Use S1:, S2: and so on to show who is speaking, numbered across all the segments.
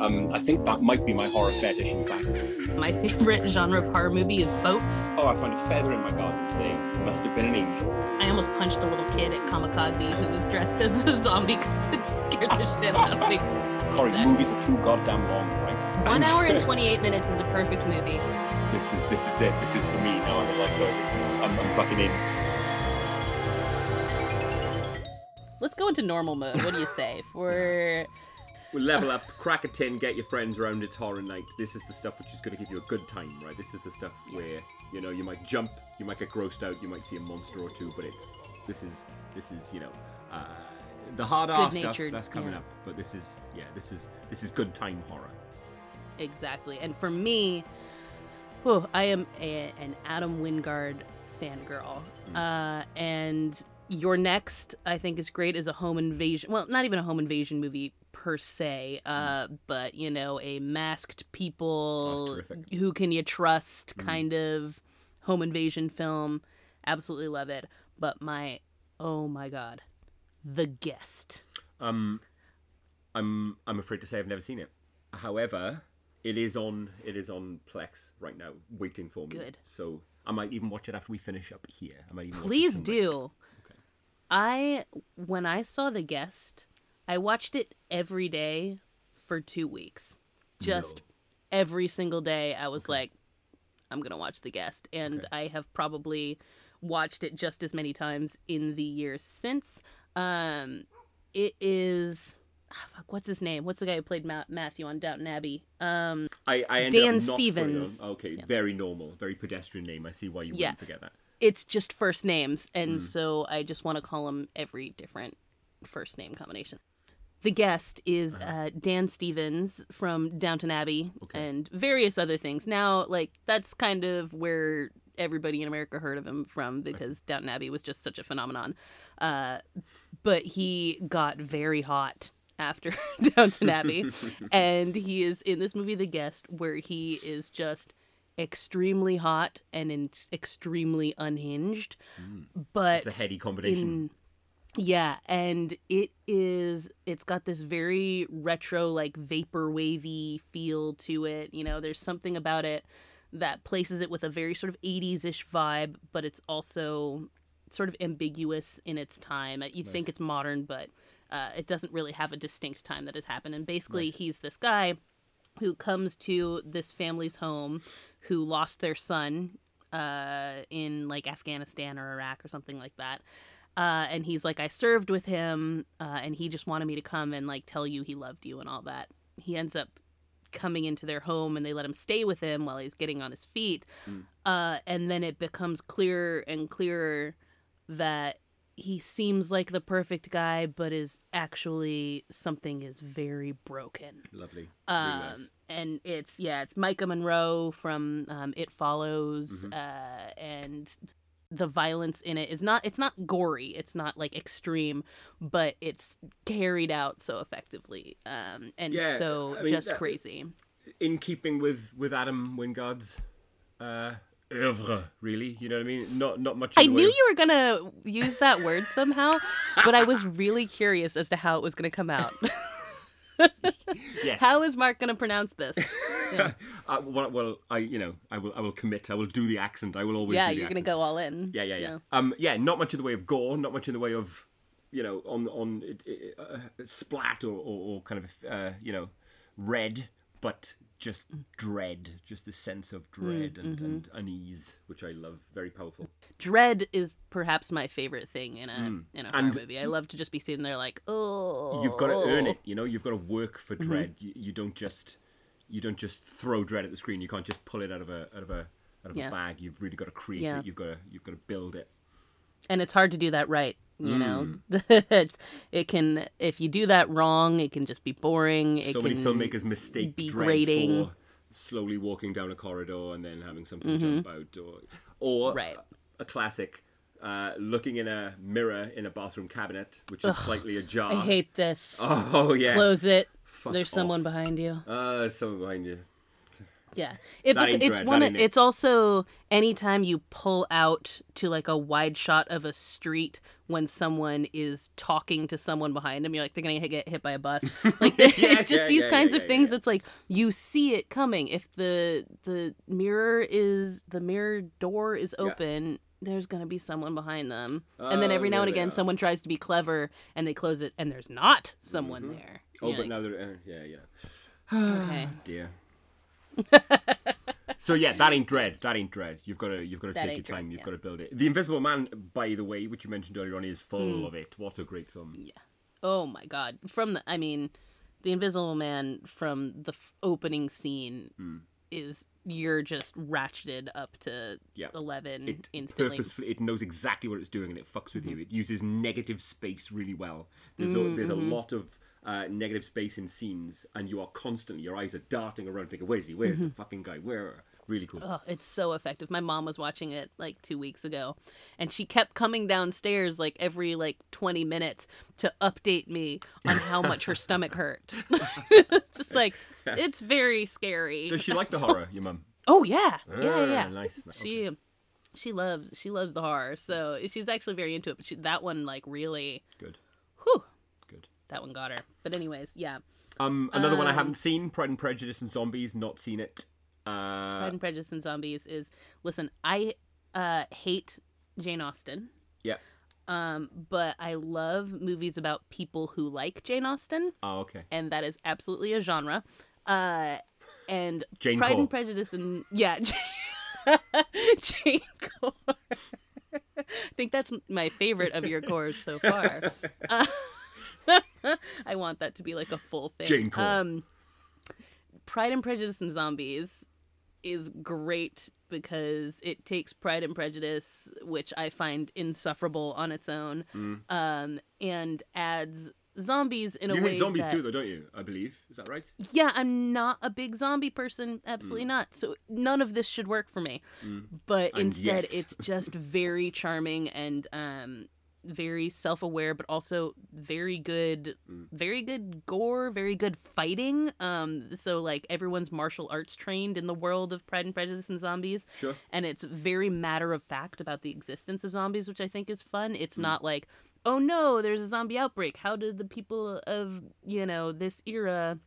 S1: Um, I think that might be my horror fetish, in fact.
S2: My favorite genre of horror movie is boats.
S1: Oh, I found a feather in my garden today. It must have been an angel.
S2: I almost punched a little kid at Kamikaze who was dressed as a zombie because it scared the shit out of me.
S1: Corey,
S2: Exactly.
S1: movies are too goddamn long, right?
S2: One hour and 28 minutes is a perfect movie.
S1: This is this is it. This is for me now. I'm a lifer. This is I'm, I'm fucking in.
S2: Let's go into normal mode. What do you say? For
S3: We'll level up, crack a tin, get your friends around. It's horror night. This is the stuff which is going to give you a good time, right? This is the stuff where you know you might jump, you might get grossed out, you might see a monster or two, but it's this is this is you know uh, the hard R stuff that's coming
S2: yeah.
S3: up. But this is yeah, this is this is good time horror.
S2: exactly, and for me, whew, I am a, an Adam Wingard fangirl, uh, and your next I think is great is a home invasion. Well, not even a home invasion movie per se, uh, but you know, a masked people who can you trust kind of home invasion film. Absolutely love it. But my oh my god, the guest.
S3: Um, I'm I'm afraid to say I've never seen it. However, it is on it is on Plex right now, waiting for me.
S2: Good.
S3: So I might even watch it after we finish up here. I might even
S2: Please do. I when I saw the guest, I watched it every day for two weeks. Just
S3: No.
S2: every single day, I was like, I'm gonna watch the guest, and I have probably watched it just as many times in the years since. Um, it is. ah, fuck, what's his name? What's the guy who played Ma- Matthew on Downton Abbey? Um,
S3: I, I ended
S2: Dan
S3: up not putting
S2: Stevens.
S3: Okay, very normal, very pedestrian name. I see why you
S2: Yeah.
S3: wouldn't forget that.
S2: it's just first names, and
S3: Mm.
S2: so I just want to call him every different first name combination. The guest is
S3: Uh-huh.
S2: uh, Dan Stevens from Downton Abbey and various other things. Now, like that's kind of where everybody in America heard of him from because Downton Abbey was just such a phenomenon. Uh, but he got very hot after Downton Abbey, and he is in this movie, The Guest, where he is just extremely hot and in- extremely unhinged. But
S3: Mm. It's a heady combination.
S2: in yeah and it is it's got this very retro like vapor wavy feel to it you know there's something about it that places it with a very sort of 80s-ish vibe but it's also sort of ambiguous in its time you think it's modern but uh, it doesn't really have a distinct time that has happened and basically he's this guy who comes to this family's home who lost their son uh, in like Afghanistan or Iraq or something like that. Uh, and he's like, I served with him, uh, and he just wanted me to come and like tell you he loved you and all that. He ends up coming into their home, and they let him stay with him while he's getting on his feet. Uh, and then it becomes clearer and clearer that he seems like the perfect guy, but is actually something is very broken.
S3: Lovely.
S2: Um, and it's yeah, it's Maika Monroe from um, It Follows,
S3: Mm-hmm.
S2: uh, and the violence in it is not it's not gory, it's not like extreme, but it's carried out so effectively, um, and
S3: Yeah,
S2: so
S3: I mean,
S2: just
S3: that-
S2: crazy.
S3: In keeping with with Adam Wingard's uh, oeuvre, really. You know what I mean? Not not much.
S2: I knew
S3: of-
S2: you were gonna use that word somehow, but I was really curious as to how it was gonna come out.
S3: Yes.
S2: how is Mark gonna pronounce this? Yeah,
S3: Uh, well, well, I you know I will I will commit. I will do the accent. I will always.
S2: yeah
S3: do the
S2: you're gonna go all in.
S3: Yeah, yeah, yeah. Um, yeah, not much in the way of gore, not much in the way of, you know, on on uh, splat or, or, or kind of uh, you know, red, but just dread, just the sense of dread mm, and, mm-hmm. and unease, which I love. Very powerful.
S2: Dread is perhaps my favorite thing in a mm. in a horror movie. I love to just be sitting there like, oh,
S3: You've got to earn it. Oh. You know, you've got to work for mm-hmm. dread. You, you don't just you don't just throw dread at the screen. You can't just pull it out of a out of a out of
S2: Yeah.
S3: a bag. You've really got to create
S2: Yeah.
S3: it. You've got to you've got to build it.
S2: And it's hard to do that right. You know,
S3: Mm.
S2: it's, it can if you do that wrong, it can just be boring. It
S3: so many filmmakers mistake
S2: be
S3: dread.
S2: Mm-hmm.
S3: for slowly walking down a corridor and then having something jump out, or or
S2: Right.
S3: a, a classic. Uh, looking in a mirror in a bathroom cabinet, which is slightly ajar.
S2: I hate this.
S3: Oh yeah.
S2: Close it.
S3: Fuck
S2: There's someone behind you.
S3: Uh, someone behind you.
S2: Yeah, it bec-
S3: ain't
S2: it's
S3: dread,
S2: one. Of, it's also anytime you pull out to like a wide shot of a street when someone is talking to someone behind them, you're like they're gonna hit, get hit by a bus. Like
S3: Yeah,
S2: it's just
S3: yeah,
S2: these
S3: yeah,
S2: kinds of things. It's like you see it coming. If the the mirror is the mirror door is open. There's gonna be someone behind them, and then
S3: Oh,
S2: every now and again,
S3: yeah.
S2: someone tries to be clever, and they close it, and there's not someone there.
S3: Oh,
S2: You're
S3: but
S2: like,
S3: now they're uh, yeah, yeah.
S2: okay.
S3: Dear. so yeah, that ain't dread. That ain't dread. You've got to you've got to
S2: That
S3: take your
S2: ain't
S3: time. You've
S2: yeah.
S3: got to build it. The Invisible Man, by the way, which you mentioned earlier on, is full
S2: Hmm.
S3: of it. What a great film. Yeah.
S2: Oh my god! From the, I mean, the Invisible Man from the f- opening scene
S3: Hmm.
S2: is you're just ratcheted up to
S3: Yeah.
S2: eleven
S3: It
S2: instantly.
S3: purposefully it knows exactly what it's doing and it fucks with
S2: Mm-hmm.
S3: you. It uses negative space really well. There's a, there's a
S2: Mm-hmm.
S3: lot of uh, negative space in scenes, and you are constantly your eyes are darting around, thinking, "Where is he? Where's
S2: Mm-hmm.
S3: the fucking guy? Where?" Really cool.
S2: Oh, it's so effective. My mom was watching it like two weeks ago, and she kept coming downstairs like every like twenty minutes to update me on how much her stomach hurt. just like it's very scary.
S3: Does she like the horror, your mum?
S2: Oh yeah, yeah, yeah.
S3: Ah,
S2: yeah.
S3: Nice. nice.
S2: She she loves she loves the horror, so she's actually very into it. But she, that one like really,
S3: Good.
S2: whew,
S3: Good.
S2: That one got her. But anyways, yeah,
S3: Um, another one I haven't seen, Pride and Prejudice and Zombies. Not seen it. Uh,
S2: Pride and Prejudice and Zombies is listen. I uh, hate Jane Austen,
S3: yeah.
S2: um, but I love movies about people who like Jane Austen,
S3: Oh, okay.
S2: and that is absolutely a genre. Uh, and
S3: Jane
S2: Pride
S3: Core.
S2: and Prejudice and yeah, Jane Core. I think that's my favorite of your cores so far. Uh, I want that to be like a full thing.
S3: Jane Core.
S2: Um, Pride and Prejudice and Zombies is great because it takes Pride and Prejudice, which I find insufferable on its own,
S3: Mm.
S2: um, and adds zombies in a
S3: You
S2: way
S3: hate zombies
S2: that...
S3: too, though, don't you? I believe. Is that right?
S2: Yeah, I'm not a big zombie person.
S3: Mm.
S2: Absolutely not. So none of this should work for me. But
S3: And
S2: instead, it's just very charming and um, very self-aware, but also very good,
S3: Mm.
S2: very good gore, very good fighting. Um, so like everyone's martial arts trained in the world of Pride and Prejudice and zombies
S3: Sure.
S2: and it's very matter of fact about the existence of zombies, which I think is fun. It's
S3: Hmm.
S2: not like, oh no, there's a zombie outbreak. How did the people of you know this era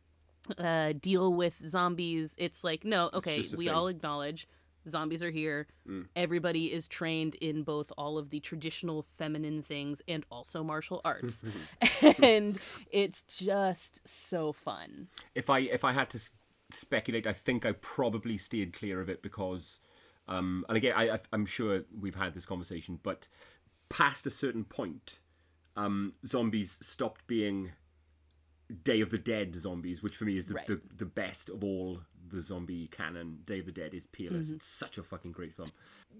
S2: uh, deal with zombies? It's like, no, okay, we
S3: thing.
S2: all acknowledge zombies are here.
S3: Mm.
S2: Everybody is trained in both all of the traditional feminine things and also martial arts, and it's just so fun.
S3: if I if I had to s- speculate, I think I probably steered clear of it because, um, and again, I, I I'm sure we've had this conversation, but past a certain point, um, zombies stopped being Day of the Dead zombies, which for me is the
S2: Right.
S3: the, the best of all the zombie canon. Day of the Dead is peerless.
S2: Mm-hmm.
S3: It's such a fucking great film.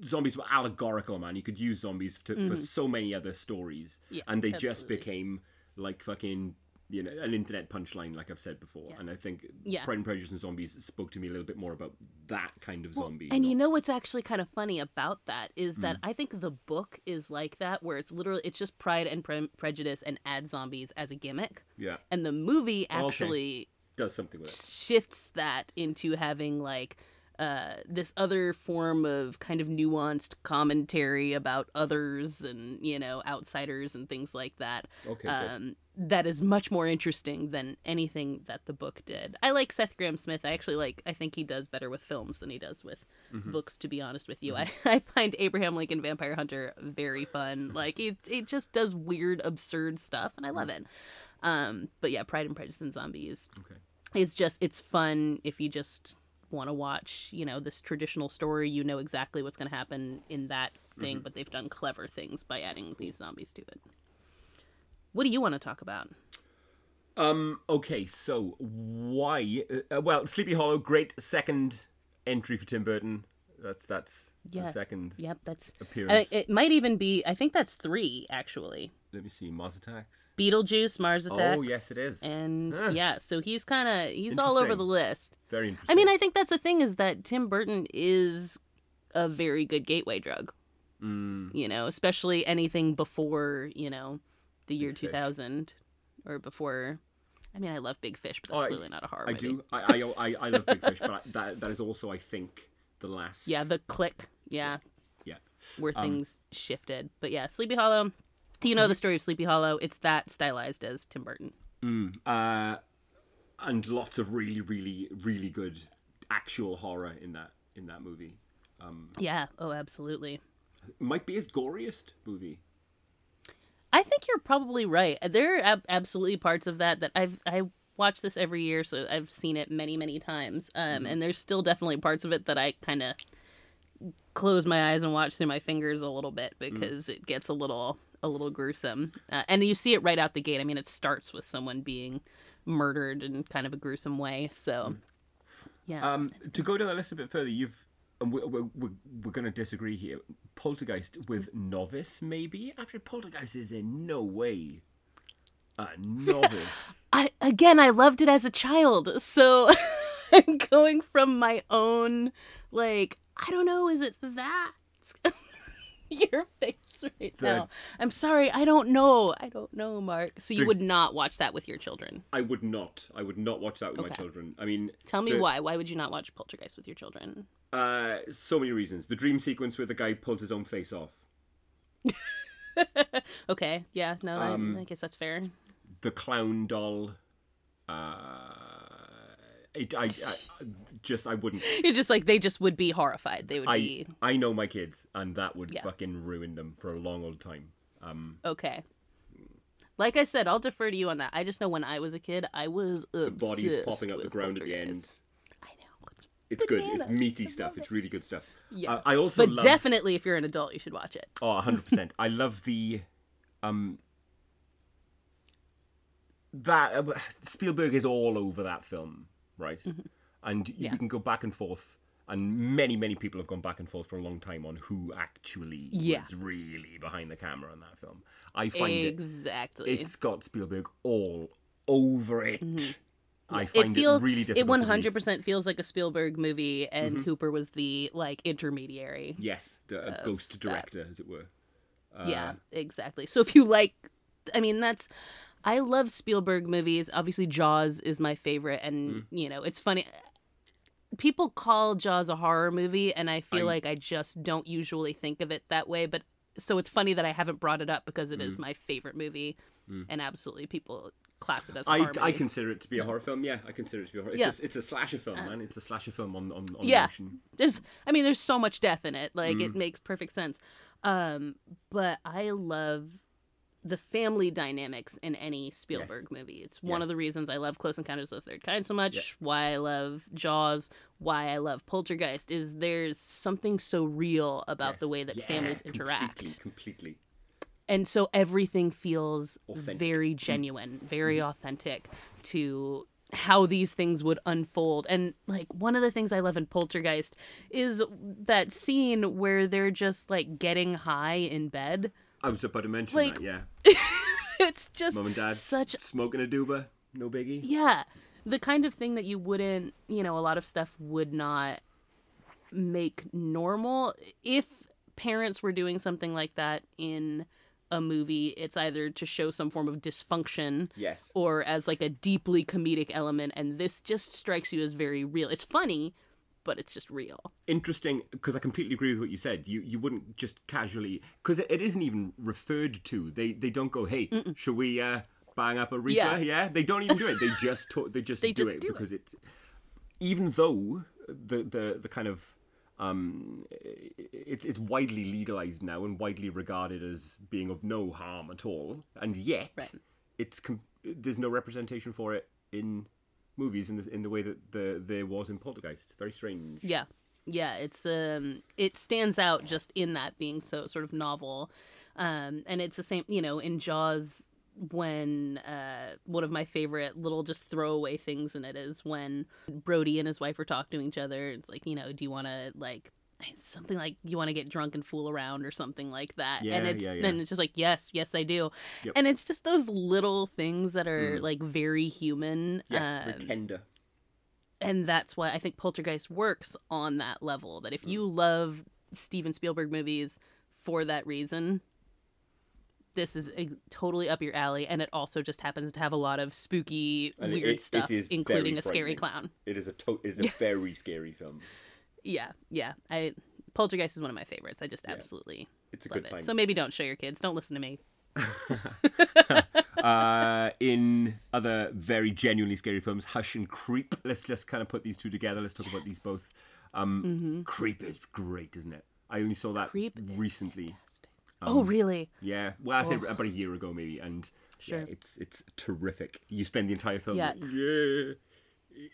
S3: Zombies were allegorical, man. You could use zombies to, for so many other stories,
S2: Mm-hmm. Yeah,
S3: and they just became like fucking you know an internet punchline, like I've said before. And I think
S2: Yeah.
S3: Pride and Prejudice and Zombies spoke to me a little bit more about that kind of zombie.
S2: And you know what's actually kind of funny about that is
S3: Mm.
S2: that I think the book is like that, where it's literally it's just Pride and Pre- Prejudice and add zombies as a gimmick,
S3: yeah,
S2: and the movie
S3: Okay. Does something with it.
S2: shifts that into having like uh, this other form of kind of nuanced commentary about others and you know outsiders and things like that.
S3: Okay.
S2: Um, that is much more interesting than anything that the book did. I like Seth Grahame-Smith. I actually like. I think he does better with films than he does with
S3: Mm-hmm.
S2: books. To be honest with you, I, I find Abraham Lincoln Vampire Hunter very fun. Like it, it just does weird, absurd stuff, and I love it. Um, but yeah, Pride and Prejudice and Zombies
S3: Okay.
S2: Is just it's fun if you just want to watch you know this traditional story you know exactly what's going to happen in that thing but they've done clever things by adding these zombies to it what do you want to talk about
S3: Um. Okay. So why? Uh, well, Sleepy Hollow, great second entry for Tim Burton. That's that's
S2: Yeah.
S3: the second
S2: yep that's
S3: appearance.
S2: I, it might even be i think that's three actually
S3: Let me see. Mars Attacks.
S2: beetlejuice mars attacks
S3: Oh, yes, it is.
S2: and yeah so he's kind of he's all over the list
S3: Very interesting.
S2: i mean i think that's the thing is that tim burton is a very good gateway drug
S3: Mm,
S2: you know, especially anything before, you know, the year 2000 or before I mean, I love Big Fish, but that's
S3: Oh,
S2: clearly not a horror
S3: I
S2: movie.
S3: do. I, I I I love Big Fish, but I, that that is also I think the last.
S2: Yeah, the click. Yeah,
S3: Yeah.
S2: where
S3: Um,
S2: things shifted. But yeah, Sleepy Hollow. You know the story of Sleepy Hollow. It's that stylized as Tim Burton.
S3: Uh, and lots of really really really good actual horror in that in that movie.
S2: Yeah. Oh, absolutely.
S3: Might be his goriest movie.
S2: I think you're probably right. There are ab- absolutely parts of that that I've I watch this every year, so I've seen it many many times. Um, and there's still definitely parts of it that I kind of close my eyes and watch through my fingers a little bit because it gets a little a little gruesome. Uh, and you see it right out the gate. I mean, it starts with someone being murdered in kind of a gruesome way. So, yeah.
S3: Um, to go down the list a bit further, you've and we're we're, we're, we're going to disagree here. Poltergeist with novice, maybe. After Poltergeist is in no way a novice.
S2: I again, I loved it as a child, so I'm going from my own like I don't know. Is it that? Your face right
S3: The-
S2: now. I'm sorry. I don't know. I don't know, Mark. So you
S3: The-
S2: would not watch that with your children.
S3: I would not. I would not watch that with my children. I mean,
S2: Tell me
S3: the-
S2: why. Why would you not watch Poltergeist with your children?
S3: Uh, so many reasons. The dream sequence where the guy pulls his own face off.
S2: Okay. Yeah. No.
S3: Um,
S2: I, I guess that's fair.
S3: The clown doll. Uh, it, I, I just I wouldn't.
S2: It's just like they just would be horrified. They would
S3: I
S2: be
S3: I know my kids, and that would
S2: Yeah.
S3: fucking ruin them for a long old time. Um,
S2: okay. Like I said, I'll defer to you on that. I just know when I was a kid, I was
S3: the bodies popping up the ground at the end.
S2: I know. It's
S3: It's good. It's meaty stuff. It's really good stuff.
S2: Yeah.
S3: Uh, I also
S2: but
S3: love.
S2: definitely, if you're an adult, you should watch it.
S3: Oh, 100%. I love the um that uh, Spielberg is all over that film, right? And you,
S2: Mm-hmm. Yeah.
S3: we can go back and forth and many many people have gone back and forth for a long time on who actually
S2: Yeah.
S3: was really behind the camera on that film. I find it
S2: exactly.
S3: it's got Spielberg all over it. I
S2: Mm-hmm. it
S3: find it,
S2: feels
S3: really
S2: it
S3: difficult.
S2: one
S3: to read.
S2: hundred percent feels like a Spielberg movie, and
S3: Mm-hmm.
S2: Hooper was the like intermediary.
S3: Yes, the a ghost director, as it were. Uh,
S2: yeah, exactly. So if you like, I mean, that's I love Spielberg movies. Obviously, Jaws is my favorite, and
S3: Mm.
S2: you know, it's funny. People call Jaws a horror movie, and I feel
S3: I-
S2: like I just don't usually think of it that way. But so it's funny that I haven't brought it up because it is my favorite movie, and absolutely people class it as a
S3: Mm. I, I consider it to be a horror film. Yeah, I consider it to be a horror. It's,
S2: Yeah. Uh,
S3: a, it's a slasher film, man. It's a slasher film on on, on
S2: Yeah.
S3: motion.
S2: there's i mean there's so much death in it like
S3: Mm.
S2: it makes perfect sense um but i love the family dynamics in any spielberg movie. It's one of the reasons i love close encounters of the third kind so much why i love jaws why i love poltergeist is there's something so real about
S3: Yes.
S2: the way that
S3: Yeah,
S2: families interact.
S3: Completely. completely.
S2: and so everything feels
S3: Authentic.
S2: very mm-hmm. genuine very mm-hmm. authentic to how these things would unfold. And like one of the things i love in poltergeist is that scene where they're just like getting high in bed
S3: I was about to mention
S2: Like,
S3: that. Yeah,
S2: it's just
S3: mom and dad
S2: such
S3: smoking a dooba, no biggie.
S2: yeah the kind of thing that you wouldn't you know a lot of stuff would not make normal if parents were doing something like that in a movie it's either to show some form of dysfunction
S3: Yes.
S2: or as like a deeply comedic element and this just strikes you as very real it's funny but it's just real
S3: Interesting, because I completely agree with what you said. You you wouldn't just casually, because it, it isn't even referred to. They they don't go, hey, should we uh, bang up a reefer?
S2: Yeah.
S3: Yeah. They don't even do it. They just talk, they just
S2: They
S3: do
S2: just
S3: it
S2: do it.
S3: because it's even though the the the kind of um it's it's widely legalized now and widely regarded as being of no harm at all and yet
S2: Right.
S3: it's com- there's no representation for it in movies in the in the way that the there was in Poltergeist very strange
S2: Yeah. Yeah, it's um it stands out just in that being so sort of novel. Um and it's the same, you know, in Jaws when uh one of my favorite little just throwaway things in it is when Brody and his wife are talking to each other. It's like, you know, do you want to like something like you want to get drunk and fool around or something like that and
S3: Yeah,
S2: it's
S3: yeah, yeah.
S2: then it's just like yes yes i do
S3: Yep.
S2: and it's just those little things that are
S3: Mm.
S2: like very human
S3: yes
S2: um,
S3: tender
S2: and that's why I think Poltergeist works on that level. That if you love Steven Spielberg movies for that reason, this is ex- totally up your alley, and it also just happens to have a lot of spooky,
S3: And
S2: weird
S3: it- it
S2: stuff,
S3: is
S2: including a scary clown.
S3: It is a to- is a very scary film.
S2: Yeah, yeah. I Poltergeist is one of my favorites. I just absolutely
S3: It's a
S2: love
S3: good
S2: it.
S3: time.
S2: So maybe don't show your kids. Don't listen to me.
S3: uh, in other very genuinely scary films, Hush and Creep. Let's just kind of put these two together. Let's talk about these both. Um, Creep is great, isn't it? I only saw that
S2: Mm-hmm. Creep
S3: recently.
S2: oh, really?
S3: Yeah, well, I said about a year ago maybe, and yeah, it's it's terrific. You spend the entire film.
S2: Yeah.
S3: yeah.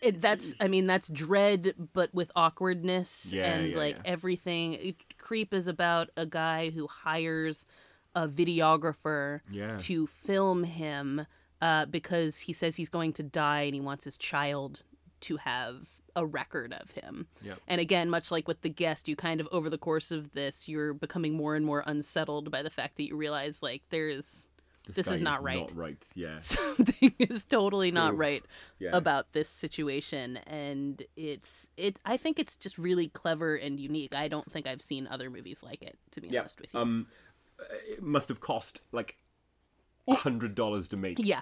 S2: It, that's I mean that's dread but with awkwardness
S3: Yeah,
S2: and
S3: yeah,
S2: like
S3: yeah.
S2: everything. It- Creep is about a guy who hires a videographer to film him uh, because he says he's going to die and he wants his child to have a record of him.
S3: Yep.
S2: And again, much like with the guest, you kind of over the course of this, you're becoming more and more unsettled by the fact that you realize like there's this
S3: guy
S2: is not right.
S3: Not right. Yeah.
S2: something is totally not
S3: Ooh.
S2: right
S3: Yeah.
S2: about this situation and it's it i think it's just really clever and unique i don't think i've seen other movies like it to be
S3: Yeah.
S2: honest with you
S3: Um, it must have cost like a hundred dollars to make.
S2: yeah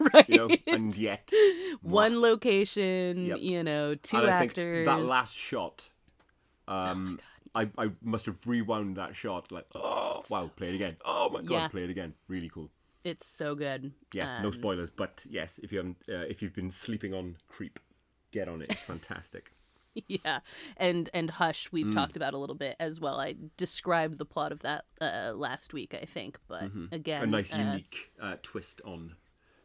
S2: right
S3: You know, and yet
S2: one location
S3: Yep.
S2: you know two actors
S3: think that last shot, um, I, I must have rewound that shot like, oh wow, play it again. Oh my god,
S2: Yeah.
S3: play it again. Really cool.
S2: It's so good
S3: Yes, no
S2: Um,
S3: spoilers, but yes, if you haven't, uh, if you've been sleeping on Creep, get on it. It's fantastic.
S2: yeah and and hush we've
S3: Mm.
S2: talked about a little bit as well i described the plot of that uh, last week i think but again
S3: Mm-hmm. a nice
S2: uh,
S3: unique uh, twist on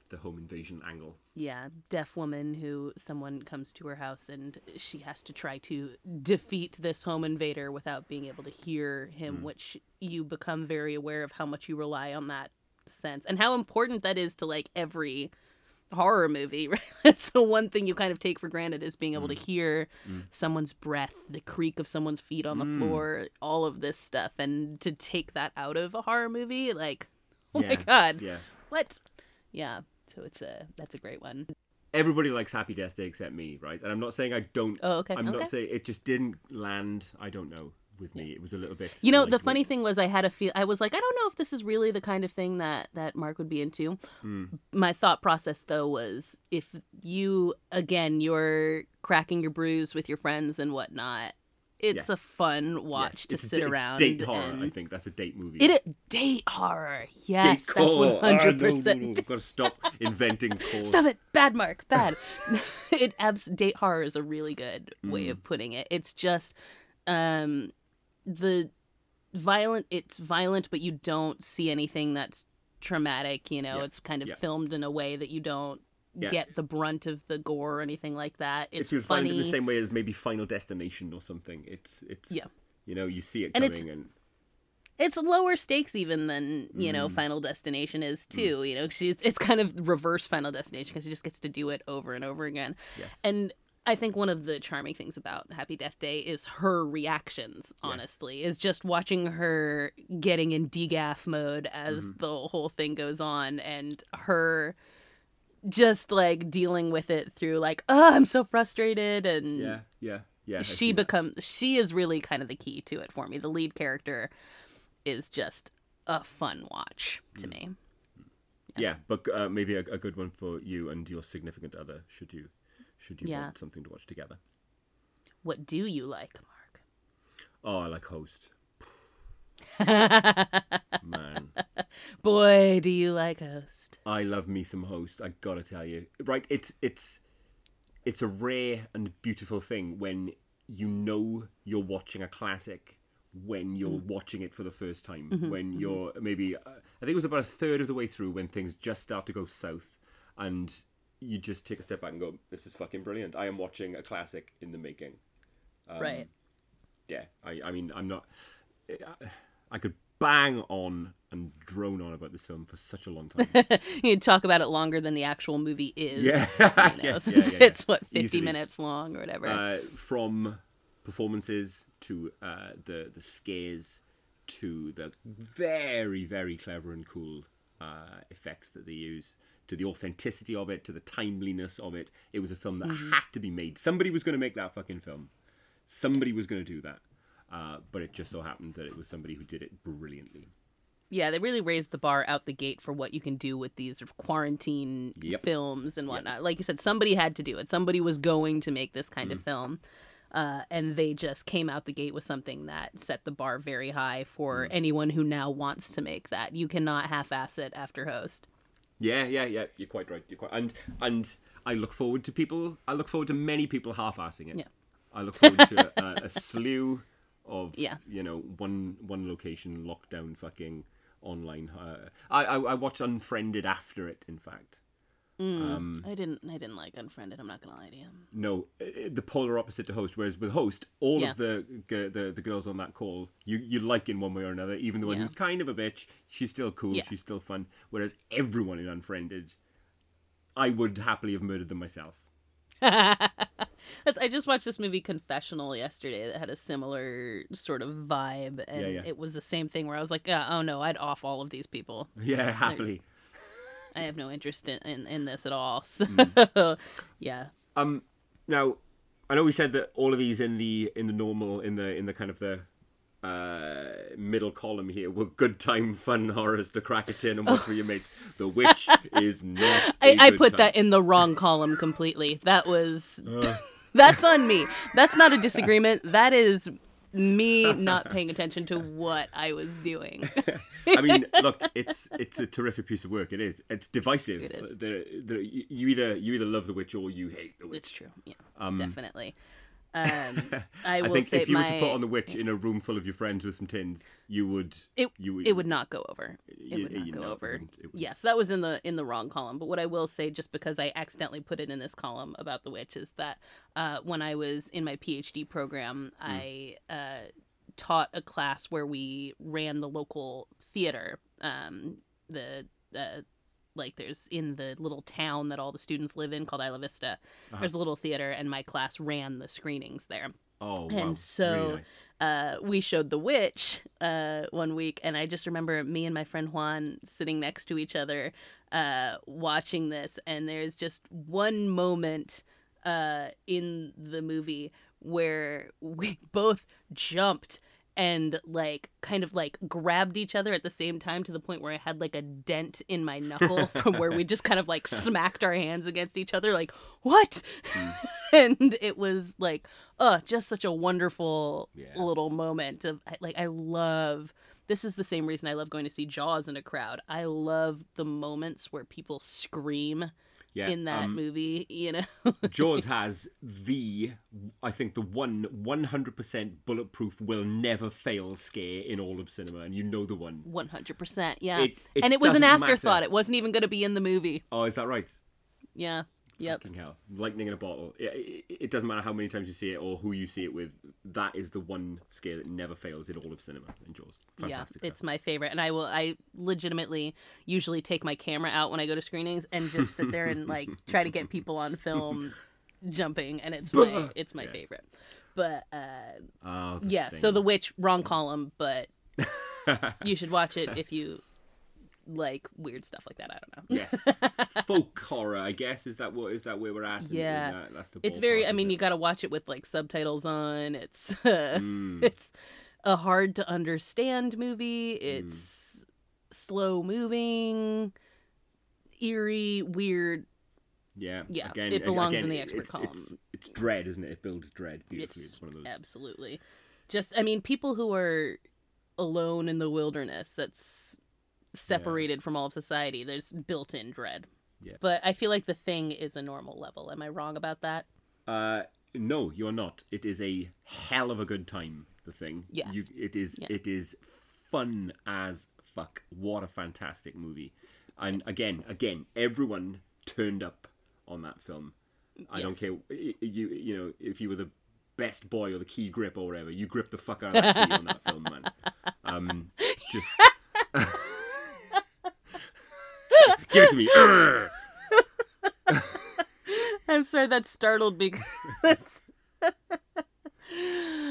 S3: the home invasion angle.
S2: yeah, deaf woman who someone comes to her house and she has to try to defeat this home invader without being able to hear him, which you become very aware of how much you rely on that sense and how important that is to like every horror movie, right? That's the one thing you kind of take for granted is being able to mm. hear mm. someone's breath, the creak of someone's feet on the mm. floor, all of this stuff. And to take that out of a horror movie, like, oh my god.
S3: Yeah.
S2: What? Yeah. So it's a that's a great one.
S3: Everybody likes Happy Death Day except me, right? And I'm not saying I don't.
S2: Oh, okay,
S3: I'm
S2: okay.
S3: not saying it just didn't land. I don't know with me. It was a little bit.
S2: You know, the
S3: lightweight.
S2: funny thing was I had a feel I was like, I don't know if this is really the kind of thing that that Mark would be into.
S3: Hmm.
S2: My thought process though was if you again you're cracking your brews with your friends and whatnot, it's
S3: Yes.
S2: a fun
S3: Yes,
S2: watch to
S3: it's
S2: sit around
S3: Date horror,
S2: and
S3: I think that's a date movie.
S2: it, date horror. Yes,
S3: Date
S2: that's one hundred
S3: Ah,
S2: percent.
S3: We've got to stop inventing calls.
S2: Stop it, bad Mark, bad. it abs date horror is a really good
S3: Mm.
S2: way of putting it. It's just um the violent. It's violent, but you don't see anything that's traumatic. You know,
S3: Yeah,
S2: it's kind of
S3: yeah.
S2: filmed in a way that you don't
S3: Yeah.
S2: get the brunt of the gore or anything like that.
S3: It
S2: It's
S3: feels
S2: funny.
S3: in the same way as maybe Final Destination or something. It's it's
S2: Yeah.
S3: You know, you see it
S2: And
S3: coming,
S2: it's-
S3: and,
S2: it's lower stakes even than you know
S3: Mm.
S2: final destination is too you know she's it's kind of reverse final destination because she just gets to do it over and over again
S3: Yes.
S2: and i think one of the charming things about happy death day is her reactions honestly is just watching her getting in degaff mode as
S3: Mm-hmm.
S2: the whole thing goes on and her just like dealing with it through like oh i'm so frustrated and
S3: yeah, yeah, yeah. I've
S2: she becomes she is really kind of the key to it for me. The lead character is just a fun watch
S3: Mm.
S2: to me.
S3: yeah, but uh, maybe a, a good one for you and your significant other. Should you should you
S2: Yeah.
S3: want something to watch together?
S2: What do you like, Mark?
S3: Oh, I like Host. Man,
S2: Boy, do you like Host.
S3: I love me some Host. I gotta tell you, right? It's it's it's a rare and beautiful thing when you know you're watching a classic when you're
S2: Mm.
S3: watching it for the first time.
S2: Mm-hmm,
S3: when you're maybe, uh, I think it was about a third of the way through when things just start to go south, and you just take a step back and go, "This is fucking brilliant. I am watching a classic in the making." Um,
S2: right.
S3: yeah, I, I mean, I'm not. I could bang on and drone on about this film for such a long time.
S2: You'd talk about it longer than the actual movie is.
S3: Yeah.
S2: You know,
S3: Yeah, yeah,
S2: since
S3: yeah,
S2: it's what, 50
S3: Easily.
S2: minutes long or whatever.
S3: uh, from performances to uh, the the scares to the very very clever and cool uh, effects that they use to the authenticity of it to the timeliness of it it was a film that
S2: Mm-hmm.
S3: had to be made somebody was going to make that fucking film somebody was going to do that uh, but it just so happened that it was somebody who did it brilliantly
S2: Yeah, they really raised the bar out the gate for what you can do with these sort of quarantine
S3: Yep.
S2: films and whatnot. Like you said, somebody had to do it. Somebody was going to make this kind of
S3: Mm.
S2: film. Uh, and they just came out the gate with something that set the bar very high
S3: Mm.
S2: for anyone who now wants to make that. You cannot half-ass it after Host.
S3: Yeah, yeah, yeah. You're quite right. You're quite, and and I look forward to people. I look forward to many people half-assing it.
S2: Yeah.
S3: I look forward to a, a slew of
S2: Yeah.
S3: you know one one location lockdown fucking online. Uh, I, I I watched Unfriended after it. In fact,
S2: I didn't. I didn't like Unfriended. I'm not gonna lie to you.
S3: no, uh, the polar opposite to Host. Whereas with Host, all
S2: Yeah.
S3: of the, the the girls on that call, you you like in one way or another. Even the one
S2: Yeah.
S3: who's kind of a bitch, she's still cool.
S2: Yeah.
S3: She's still fun. Whereas everyone in Unfriended, I would happily have murdered them myself.
S2: That's, I just watched this movie Confessional yesterday that had a similar sort of vibe, and
S3: Yeah, yeah.
S2: it was the same thing where I was like, yeah, "Oh no, I'd off all of these people.
S3: Yeah, happily.
S2: I have no interest in in, in this at all." So,
S3: Mm.
S2: yeah,
S3: Um, now, I know we said that all of these in the in the normal in the in the kind of the uh, middle column here were good time fun horrors to crack a tin and watch with your mates. The Witch is not.
S2: I, I put
S3: time.
S2: that in the wrong column completely. That was that's on me. That's not a disagreement. That is me not paying attention to what I was doing.
S3: I mean, look, it's it's a terrific piece of work. It is. It's divisive.
S2: It is.
S3: You you either you either love the witch or you hate the witch.
S2: it's true. Yeah, um, definitely. Um, I
S3: I
S2: will
S3: think
S2: say
S3: if you
S2: my
S3: were to put on the witch in a room full of your friends with some tins, you would.
S2: it
S3: you
S2: it would not go over. It
S3: You-
S2: would not go
S3: know, it
S2: over.
S3: wouldn't- it wouldn't.
S2: Yes, that was in the in the wrong column. But what I will say, just because I accidentally put it in this column about the witch, is that uh, when I was in my PhD program,
S3: Hmm.
S2: I uh, taught a class where we ran the local theater. Um, the uh, like there's in the little town that all the students live in called Isla Vista.
S3: Uh-huh.
S2: There's a little theater, and my class ran the screenings there
S3: Oh, wow.
S2: and so
S3: really nice.
S2: uh, we showed The Witch uh, one week, and I just remember me and my friend Juan sitting next to each other uh, watching this, and there's just one moment uh, in the movie where we both jumped and like kind of like grabbed each other at the same time to the point where I had like a dent in my knuckle from where we just kind of like smacked our hands against each other like what mm. and it was like oh just such a wonderful
S3: Yeah.
S2: little moment of like I love this is the same reason I love going to see Jaws in a crowd. I love the moments where people scream
S3: Yeah,
S2: in that
S3: um,
S2: movie, you know.
S3: Jaws has the, I think the one 100% bulletproof will never fail scare in all of cinema, and you know the one.
S2: One hundred percent, yeah.
S3: It- it
S2: and it was an
S3: doesn't matter.
S2: afterthought. It wasn't even going to be in the movie.
S3: Oh, is that right?
S2: Yeah. Yep.
S3: Fucking hell. Lightning in a bottle. It, it, it doesn't matter how many times you see it or who you see it with. That is the one scare that never fails in all of cinema in Jaws. Fantastic
S2: yeah,
S3: stuff.
S2: it's my favorite, and I will. I legitimately usually take my camera out when I go to screenings and just sit there and like try to get people on film jumping, and it's my it's my
S3: Yeah.
S2: favorite. But uh,
S3: Oh,
S2: yeah,
S3: thing.
S2: so the witch wrong column, but you should watch it if you like weird stuff like that. I don't know.
S3: yes, folk horror. I guess is that what is that where we're at? in- in
S2: Yeah.
S3: that- that's the
S2: it's very. I mean,
S3: it?
S2: you got to watch it with like subtitles on. It's uh,
S3: Mm.
S2: it's a hard to understand movie. It's slow moving, eerie, weird.
S3: Yeah,
S2: Yeah,
S3: Again,
S2: it belongs
S3: again,
S2: in the expert
S3: it's,
S2: column.
S3: It's, it's dread, isn't it? It builds dread beautifully.
S2: It's
S3: It's, one of those.
S2: absolutely just. I mean, people who are alone in the wilderness. That's separated from all of society. There's built-in dread.
S3: Yeah.
S2: But I feel like the thing is a normal level. Am I wrong about that?
S3: Uh, no, you're not. It is a hell of a good time. The thing.
S2: Yeah.
S3: You. It is.
S2: Yeah.
S3: It is fun as fuck. What a fantastic movie. And again, again, everyone turned up on that film. I don't care. You. You know, if you were the best boy or the key grip or whatever, you grip the fuck out of that key on that film, man. Um, just. Give it to me.
S2: I'm sorry that startled me.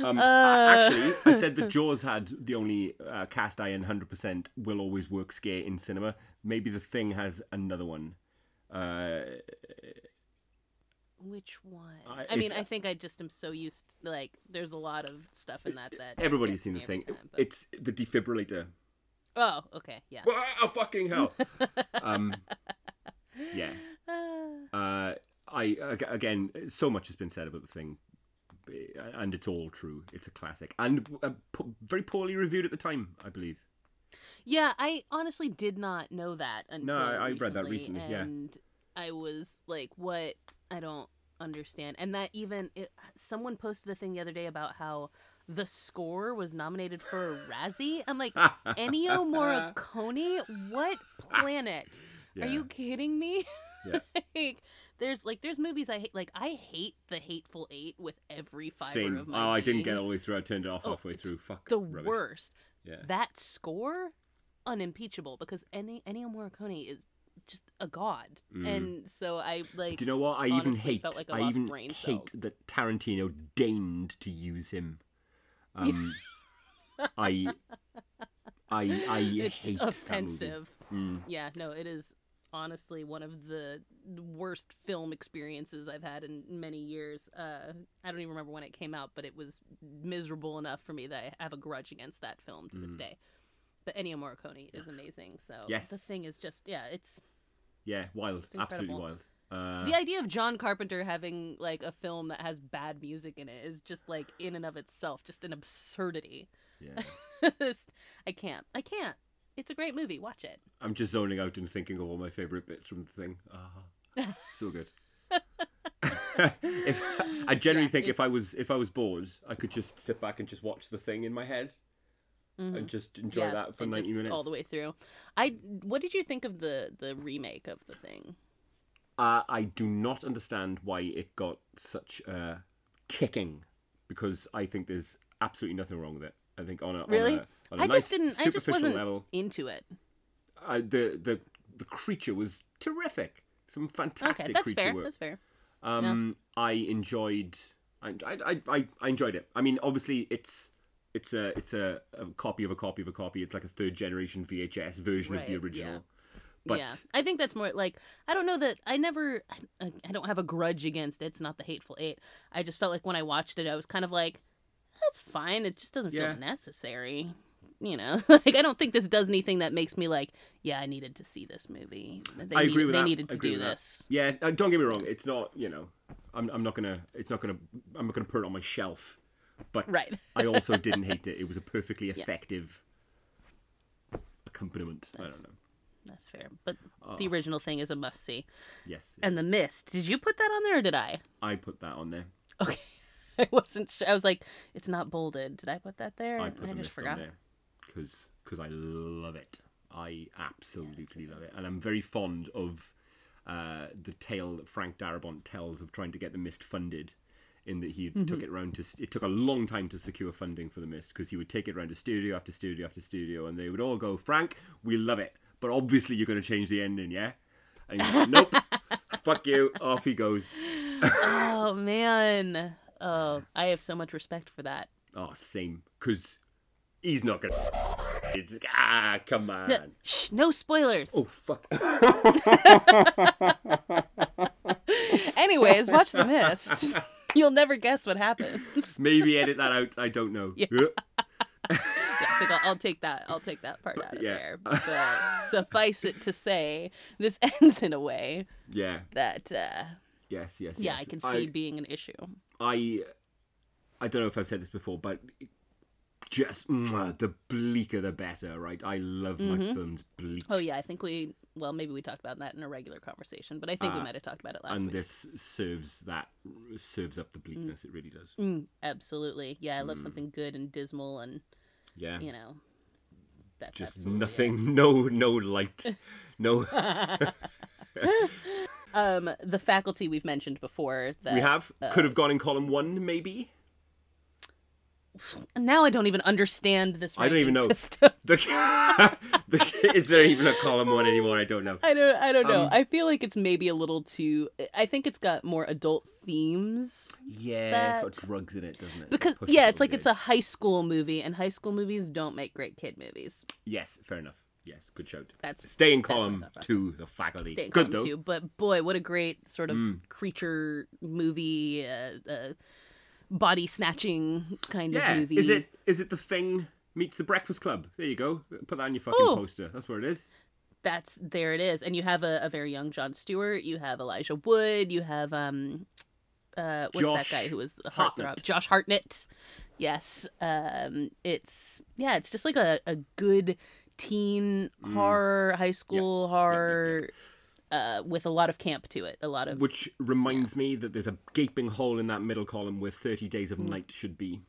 S3: Um,
S2: Uh.
S3: Actually, I said that Jaws had the only uh, cast iron 100% will always work scare in cinema. Maybe The Thing has another one. Uh,
S2: Which one?
S3: I-
S2: I, mean, I think I just am so used. Like, there's a lot of stuff in that that
S3: everybody's seen The Thing.
S2: time, but-
S3: It's the defibrillator.
S2: Oh, okay, yeah.
S3: Wow, fucking hell. um, yeah.
S2: Ah.
S3: Uh, I again, so much has been said about the thing, and it's all true. It's a classic, and uh, po- very poorly reviewed at the time, I believe.
S2: Yeah, I honestly did not know that until
S3: I- I read that recently, yeah.
S2: and I was like, "What? I don't understand." And that even it, someone posted a thing the other day about how the score was nominated for a Razzie. I'm like, Ennio Morricone, what planet?
S3: Yeah.
S2: Are you kidding me?
S3: Yeah.
S2: like, there's like there's movies I hate. Like I hate The Hateful Eight with every fiber
S3: Same.
S2: of my.
S3: Oh,
S2: my
S3: I didn't get all the way through. I turned it off
S2: Oh,
S3: halfway through. Fuck.
S2: the
S3: rubbish.
S2: worst.
S3: Yeah.
S2: That score, unimpeachable because Ennio, Ennio Morricone is just a god, and so I like.
S3: Mm. Do you know what? I even hate.
S2: felt like I
S3: even
S2: brain
S3: hate that Tarantino deigned to use him. Um, I, I, I
S2: it's
S3: hate
S2: just
S3: that movie.
S2: offensive.
S3: Mm.
S2: Yeah, no, it is honestly one of the worst film experiences I've had in many years. Uh, I don't even remember when it came out, but it was miserable enough for me that I have a grudge against that film to this day. But Ennio Morricone is amazing. So
S3: Mm. Yes.
S2: the thing is just yeah, it's
S3: Yeah, wild. Absolutely wild. Uh,
S2: the idea of John Carpenter having like a film that has bad music in it is just like in and of itself just an absurdity.
S3: yeah.
S2: I can't. I can't. It's a great movie. Watch it.
S3: I'm just zoning out and thinking of all my favorite bits from the thing. Ah, so good. if I generally
S2: Yeah,
S3: think if I was if I was bored, I could just sit back and just watch the thing in my head and just enjoy that for
S2: and
S3: ninety
S2: just
S3: minutes.
S2: all the way through. I. What did you think of the the remake of the thing?
S3: Uh, I do not understand why it got such a kicking because I think there's absolutely nothing wrong with it. I think on a
S2: Really?
S3: on a, on a
S2: I
S3: nice
S2: just didn't. I just
S3: superficial
S2: wasn't
S3: level,
S2: into it.
S3: uh, the the the creature was terrific. Some fantastic
S2: Okay, that's
S3: creature
S2: fair.
S3: work.
S2: That's fair.
S3: Um, I enjoyed, I, I, I, I enjoyed it. I mean, obviously, it's it's a it's a, a copy of a copy of a copy. It's like a third generation VHS version of the
S2: Right,
S3: original.
S2: Yeah.
S3: But
S2: yeah, I think that's more like I don't know that I never I, I don't have a grudge against it. It's not the Hateful Eight. I just felt like when I watched it, I was kind of like, that's fine. It just doesn't
S3: Yeah.
S2: feel necessary. You know, like I don't think this does anything that makes me like, yeah, I needed to see this movie. They
S3: I
S2: needed,
S3: agree with
S2: they
S3: that.
S2: needed to do
S3: with that.
S2: this.
S3: yeah, uh, don't get me wrong. It's not you know, I'm I'm not gonna it's not gonna I'm not gonna put it on my shelf. But
S2: Right.
S3: I also didn't hate it. It was a perfectly effective accompaniment. I don't know.
S2: That's fair. But the original thing is a must see.
S3: Yes,
S2: And the mist. Did you put that on there or did I?
S3: I put that on there.
S2: Okay. I wasn't sure. I was like, it's not bolded. Did I put that there?
S3: I put
S2: I
S3: the
S2: just
S3: mist
S2: forgot.
S3: on there because I love it. I absolutely love it, and I'm very fond of uh, the tale that Frank Darabont tells of trying to get the mist funded. In that he
S2: Mm-hmm.
S3: took it round to, it took a long time to secure funding for the mist because he would take it round to studio after studio after studio, and they would all go, "Frank, we love it, but obviously you're going to change the ending, yeah?" And like, nope, fuck you. Off he goes.
S2: oh man. Oh, I have so much respect for that.
S3: Oh, same, because he's not gonna. It's like, ah, come on.
S2: No, shh, no spoilers.
S3: Oh fuck.
S2: Anyways, watch The Mist. You'll never guess what happens.
S3: Maybe edit that out. I don't know.
S2: Yeah. Yeah, I think I'll, I'll take that. I'll take that part out of
S3: yeah.
S2: there. But suffice it to say, this ends in a way
S3: yeah.
S2: that, uh,
S3: Yes. Yes.
S2: yeah,
S3: yes.
S2: I can see being an issue.
S3: I. I don't know if I've said this before, but just mwah, the bleaker the better, right? I love my films bleak.
S2: Oh yeah, I think we. Well, maybe we talked about that in a regular conversation, but I think we might have talked about it last time.
S3: and
S2: week.
S3: this serves that serves up the bleakness. It really does.
S2: Mm, absolutely, yeah. I
S3: Mm.
S2: love something good and dismal, and
S3: Yeah.
S2: you know, that's
S3: just
S2: absolutely it.
S3: nothing. No. No light. No.
S2: Um, the faculty we've mentioned before. That
S3: we have could have gone in column one, maybe.
S2: Now I don't even understand this.
S3: I don't even know. The, the, is there even a column one anymore? I don't know.
S2: I don't. I don't know.
S3: Um,
S2: I feel like it's maybe a little too. I think it's got more adult themes
S3: Yeah, it's got drugs in it, doesn't it?
S2: because
S3: Pushes
S2: yeah, it's like
S3: good.
S2: it's a high school movie, and high school movies don't make great kid movies.
S3: yes, fair enough. Yes, good shout.
S2: That's
S3: Stay in column two, the faculty.
S2: Stay in
S3: good
S2: column
S3: though. Mm.
S2: two, but boy, what a great sort of creature movie, uh, uh, body snatching kind
S3: Yeah,
S2: of movie.
S3: is it is it the thing meets the Breakfast Club. There you go. Put that on your fucking
S2: Ooh.
S3: poster. That's where it is.
S2: That's there it is. And you have a, a very young Jon Stewart. You have Elijah Wood. You have um, uh, what's
S3: Josh
S2: that guy who was a heartthrob? Josh Hartnett. Yes. Um, it's yeah, it's just like a, a good teen horror, high school horror, uh, with a lot of camp to it. A lot of
S3: Which reminds me that there's a gaping hole in that middle column where 30 Days of Night should be.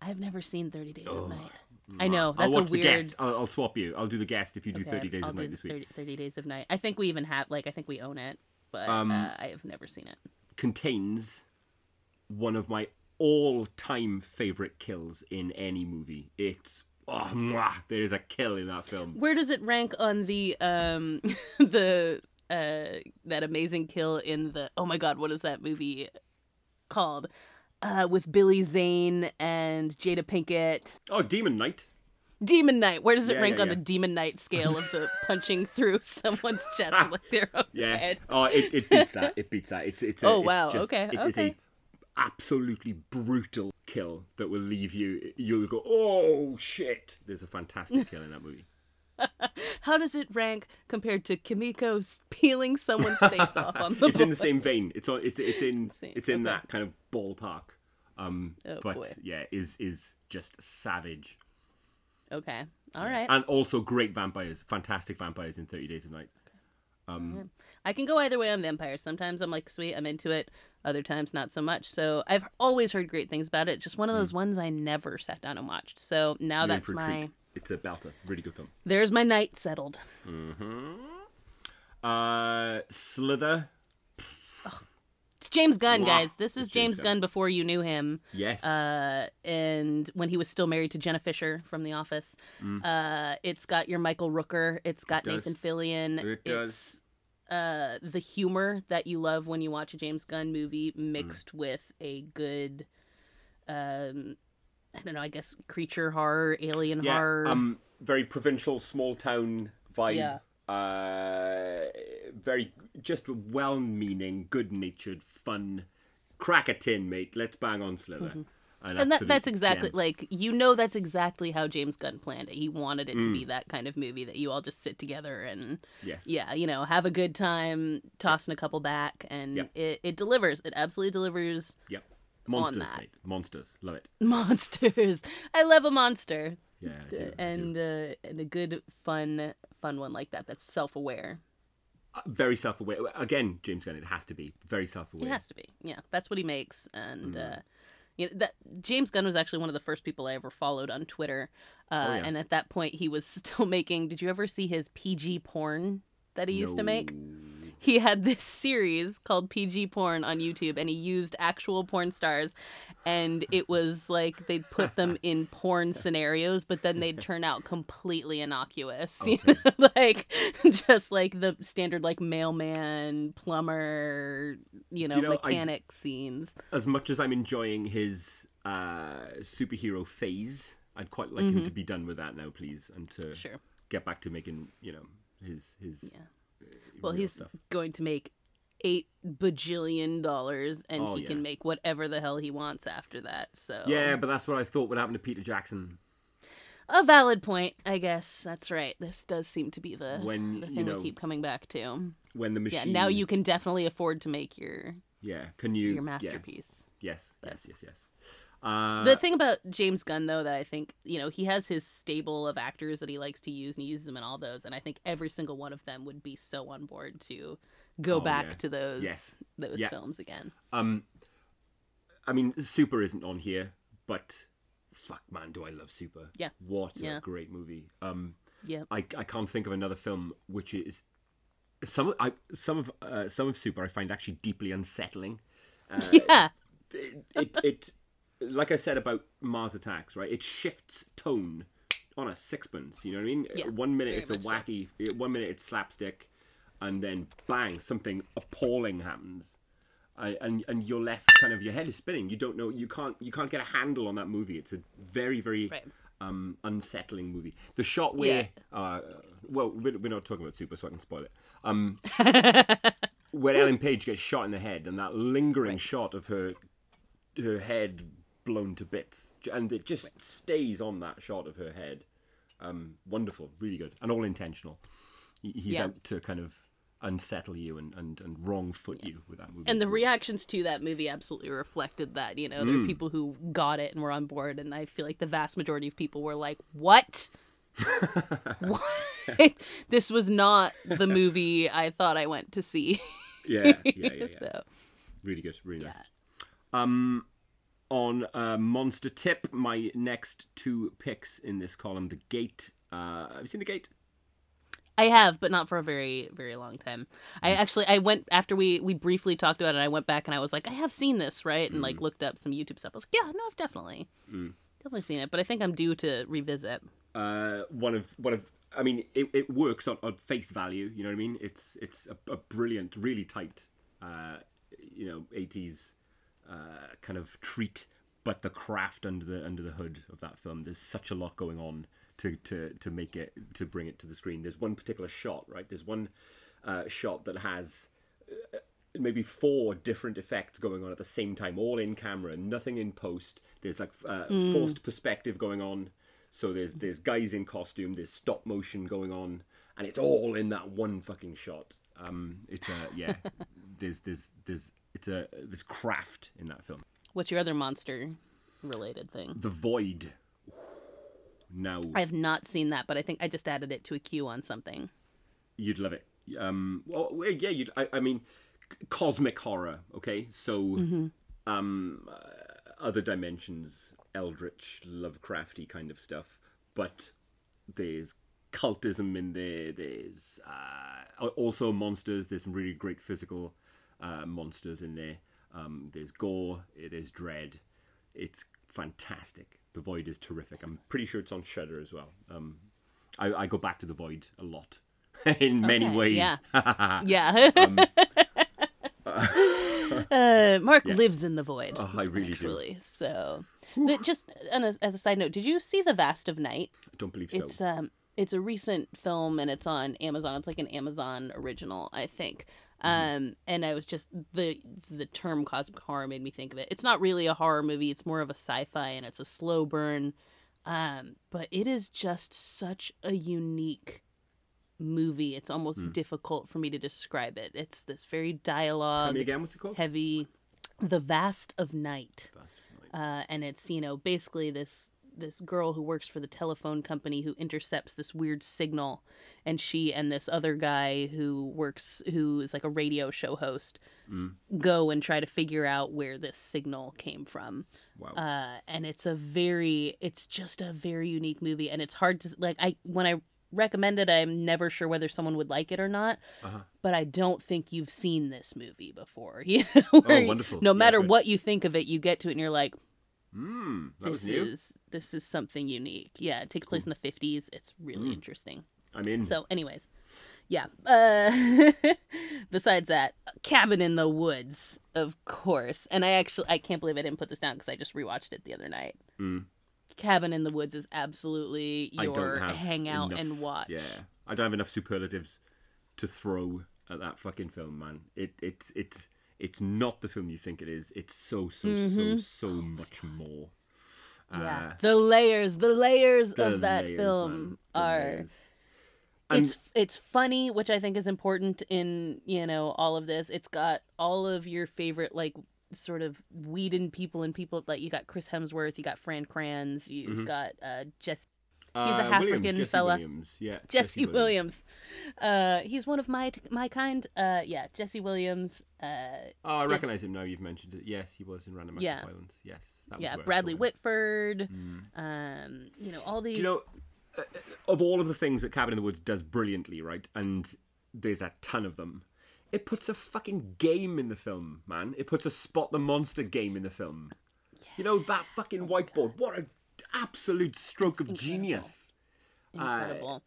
S2: I've never seen Thirty Days of Night. I know
S3: I'll
S2: that's
S3: watch
S2: a weird.
S3: the guest. I'll, I'll swap you. I'll do the guest if you do
S2: Okay,
S3: 30 Days
S2: I'll
S3: of Night this week.
S2: 30, 30 Days of Night. I think we even have like I think we own it, but
S3: Um,
S2: uh, I have never seen it.
S3: Contains one of my all-time favorite kills in any movie. It's oh, mwah, there's a kill in that film.
S2: Where does it rank on the um the uh that amazing kill in the oh my god what is that movie called uh with Billy Zane and Jada Pinkett
S3: Oh, Demon Knight.
S2: Demon Knight where does it
S3: Yeah,
S2: rank
S3: yeah,
S2: on
S3: yeah.
S2: the Demon Knight scale of the punching through someone's chest like their own
S3: Yeah.
S2: head
S3: Oh, it, it beats that. It beats that. It's it's. A,
S2: Oh,
S3: it's
S2: wow.
S3: just-
S2: Okay,
S3: It is
S2: okay.
S3: a absolutely brutal kill that will leave you. You'll go, oh shit! There's a fantastic kill in that movie.
S2: how does it rank compared to Kimiko peeling someone's face off on the
S3: It's in the same vein. It's on. It's it's in
S2: Same,
S3: it's in
S2: okay.
S3: that kind of ballpark. Um,
S2: Oh,
S3: but
S2: boy.
S3: yeah, is is just savage.
S2: okay all right
S3: And also great vampires, fantastic vampires in Thirty Days of Night. Um,
S2: I can go either way on vampires. Sometimes I'm like, sweet, I'm into it. Other times, not so much. So I've always heard great things about it. Just one of those ones I never sat down and watched. So now
S3: you're
S2: that's
S3: a
S2: my
S3: treat. It's a belter. Really good film.
S2: there's my night settled. Hmm.
S3: Uh, Slither.
S2: It's James Gunn,
S3: Mwah.
S2: guys. This is
S3: James
S2: James Gunn before you knew him.
S3: Yes.
S2: Uh, and when he was still married to Jenna Fischer from The Office. Uh, it's got your Michael Rooker. It's got
S3: Mm. does.
S2: Nathan Fillion.
S3: It does.
S2: It's uh, the humor that you love when you watch a James Gunn movie
S3: Mm.
S2: mixed with a good, um, I don't know, I guess creature horror, alien
S3: yeah.
S2: horror.
S3: Um, very provincial, small town vibe.
S2: Yeah.
S3: Uh, very just well-meaning, good-natured, fun. Crack a tin, mate. Let's bang on Slither.
S2: Mm-hmm. and that, that's exactly
S3: gem.
S2: like you know that's exactly how James Gunn planned it. He wanted it to
S3: Mm.
S2: be that kind of movie that you all just sit together and
S3: yes.
S2: yeah, you know, have a good time, tossing a couple back, and
S3: Yep.
S2: it, it delivers. It absolutely delivers.
S3: Yep. Monsters, mate. Monsters. Love it.
S2: Monsters. I love a monster,
S3: Yeah. I do, I do.
S2: and uh, and a good fun fun one like that. That's self aware.
S3: Uh, very self-aware. Again, James Gunn. It has to be very self-aware.
S2: It has to be. Yeah, that's what he makes, and
S3: Mm.
S2: uh, you know that James Gunn was actually one of the first people I ever followed on Twitter, uh,
S3: Oh, yeah.
S2: and at that point he was still making. Did you ever see his PG porn that he used to make? He had this series called PG Porn on YouTube, and he used actual porn stars, and it was like they'd put them in porn scenarios, but then they'd turn out completely innocuous, you know? like just like the standard like mailman, plumber, you know,
S3: you know,
S2: mechanic scenes.
S3: As much as I'm enjoying his uh, superhero phase, I'd quite like him to be done with that now, please, and to
S2: Mm-hmm. Sure.
S3: get back to making, you know, his his.
S2: Yeah. Well, he's
S3: stuff.
S2: going to make eight bajillion dollars, and
S3: Oh,
S2: he
S3: yeah.
S2: can make whatever the hell he wants after that. So
S3: Yeah, but that's what I thought would happen to Peter Jackson
S2: a valid point, I guess. That's right. This does seem to be the
S3: When,
S2: the
S3: you
S2: thing
S3: know,
S2: we keep coming back to.
S3: when the machine.
S2: Yeah, now you can definitely afford to make your
S3: Yeah, can you?
S2: your
S3: yeah,
S2: masterpiece.
S3: Yes, yes, yes, yes. Uh,
S2: the thing about James Gunn, though, that I think you know he has his stable of actors that he likes to use, and he uses them in all those. And I think every single one of them would be so on board to go
S3: Oh,
S2: back
S3: yeah.
S2: to those
S3: Yes.
S2: those
S3: Yeah.
S2: films again.
S3: Um, I mean, Super isn't on here, but fuck, man, do I love Super?
S2: Yeah.
S3: what
S2: Yeah.
S3: a great movie. Um,
S2: Yeah,
S3: I I can't think of another film which is some of- I some of uh, some of Super I find actually deeply unsettling. Uh,
S2: yeah,
S3: it, it it like I said about Mars Attacks, right? It shifts tone on a sixpence. You know what I mean?
S2: Yeah,
S3: one minute it's a
S2: much so.
S3: wacky, one minute it's slapstick, and then bang, something appalling happens. I- and and you're left kind of your head is spinning. You don't know. You can't you can't get a handle on that movie. It's a very very
S2: Right.
S3: um, unsettling movie. The shot where uh, well we're, we're not talking about Super, so I can spoil it. Um, where Ellen Page gets shot in the head, and that lingering shot of her her head blown to bits, and it just stays on that shot of her head. Um, wonderful, really good, and all intentional. He's
S2: Yeah.
S3: out to kind of unsettle you and, and, and wrong foot you with that movie.
S2: And the reactions to that movie absolutely reflected that. You know, there
S3: Mm.
S2: are people who got it and were on board, and I feel like the vast majority of people were like, "What? what? this was not the movie I thought I went to see."
S3: yeah, yeah, yeah, yeah.
S2: so
S3: really good, really nice. Um, on uh, monster tip, my next two picks in this column: The Gate. Uh, have you seen The Gate?
S2: I have, but not for a very, very long time. I actually, I went after we we briefly talked about it. I went back and I was like, I have seen this, right? And like looked up some YouTube stuff. I was like, yeah, no, I've definitely, definitely seen it. But I think I'm due to revisit.
S3: uh, one of one of I mean it, it works on, on face value you know what I mean it's it's a, a brilliant really tight uh, you know 80s uh, kind of treat but the craft under the under the hood of that film there's such a lot going on to to to make it to bring it to the screen there's one particular shot right there's one uh, shot that has uh, maybe four different effects going on at the same time, all in camera, nothing in post. There's like uh, forced perspective going on. So there's there's guys in costume, there's stop motion going on, and it's all in that one fucking shot. Um, it's a yeah, there's there's there's it's a there's craft in that film.
S2: What's your other monster related thing?
S3: The Void. Now
S2: I have not seen that, but I think I just added it to a queue on something.
S3: you'd love it. Um, well, yeah, you'd. I, I mean, cosmic horror. Okay, so um, uh, other dimensions, eldritch, Lovecrafty kind of stuff. But there's cultism in there. There's uh, also monsters. There's some really great physical uh, monsters in there. Um, there's gore. It is dread. It's fantastic. The Void is terrific. I'm pretty sure it's on Shudder as well. Um, I, I go back to the Void a lot in many
S2: Okay,
S3: ways.
S2: yeah. Yeah.
S3: Um,
S2: uh, Mark lives in the void.
S3: Oh, I really do.
S2: So, the, just as a side note, did you see the Vast of Night?
S3: I don't believe so.
S2: It's um, it's a recent film and it's on Amazon. It's like an Amazon original, I think.
S3: Mm-hmm.
S2: Um, and I was just the the term cosmic horror made me think of it. It's not really a horror movie. It's more of a sci-fi and it's a slow burn. Um, but it is just such a unique movie. It's almost
S3: Hmm.
S2: difficult for me to describe it. It's this very
S3: Tell
S2: dialogue
S3: me again, what's it called?
S2: heavy the vast of night
S3: Vast of Night.
S2: uh, and it's you know basically this this girl who works for the telephone company who intercepts this weird signal and she and this other guy who works who is like a radio show host go and try to figure out where this signal came from
S3: Wow.
S2: uh, and it's a very it's just a very unique movie and it's hard to like i when i recommend it i'm never sure whether someone would like it or not
S3: Uh-huh.
S2: but i don't think you've seen this movie before you know where you-
S3: wonderful.
S2: no
S3: Yeah,
S2: matter
S3: good.
S2: what you think of it you get to it and you're like
S3: Hmm, that was
S2: this
S3: new.
S2: is this is something unique yeah it takes place in the 50s it's really
S3: Mm.
S2: interesting
S3: I'm in.
S2: so anyways yeah uh besides that cabin in the woods of course and i actually i can't believe i didn't put this down because i just rewatched it the other night
S3: Mm.
S2: cabin in the woods is absolutely your hangout
S3: enough-
S2: and watch
S3: Yeah, I don't have enough superlatives to throw at that fucking film, man. It it's it's it's not the film you think it is. It's so so so so much more.
S2: Mm-hmm. yeah
S3: Uh,
S2: the layers the layers
S3: the
S2: of that
S3: layers,
S2: film are.
S3: And
S2: it's it's funny, which I think is important in you know all of this. It's got all of your favorite like sort of Whedon people and people like you got Chris Hemsworth, you got Fran Kranz, you've got uh Jess he's a
S3: uh, Williams,
S2: African fella.
S3: Williams. Yeah,
S2: Jesse Williams. Uh he's one of my my kind. Uh yeah, Jesse Williams. Uh
S3: Oh, I recognise him now. You've mentioned it. Yes, he was in Random Acts
S2: Yeah.
S3: of Violence. Yes, that was
S2: yeah, Bradley. Whitford. Um you know all these
S3: Do you know, uh, of all of the things that Cabin in the Woods does brilliantly, right? And there's a ton of them. It puts a fucking game in the film, man. It puts a spot the monster game in the film. You know that fucking whiteboard. What an absolute stroke of genius.
S2: incredible.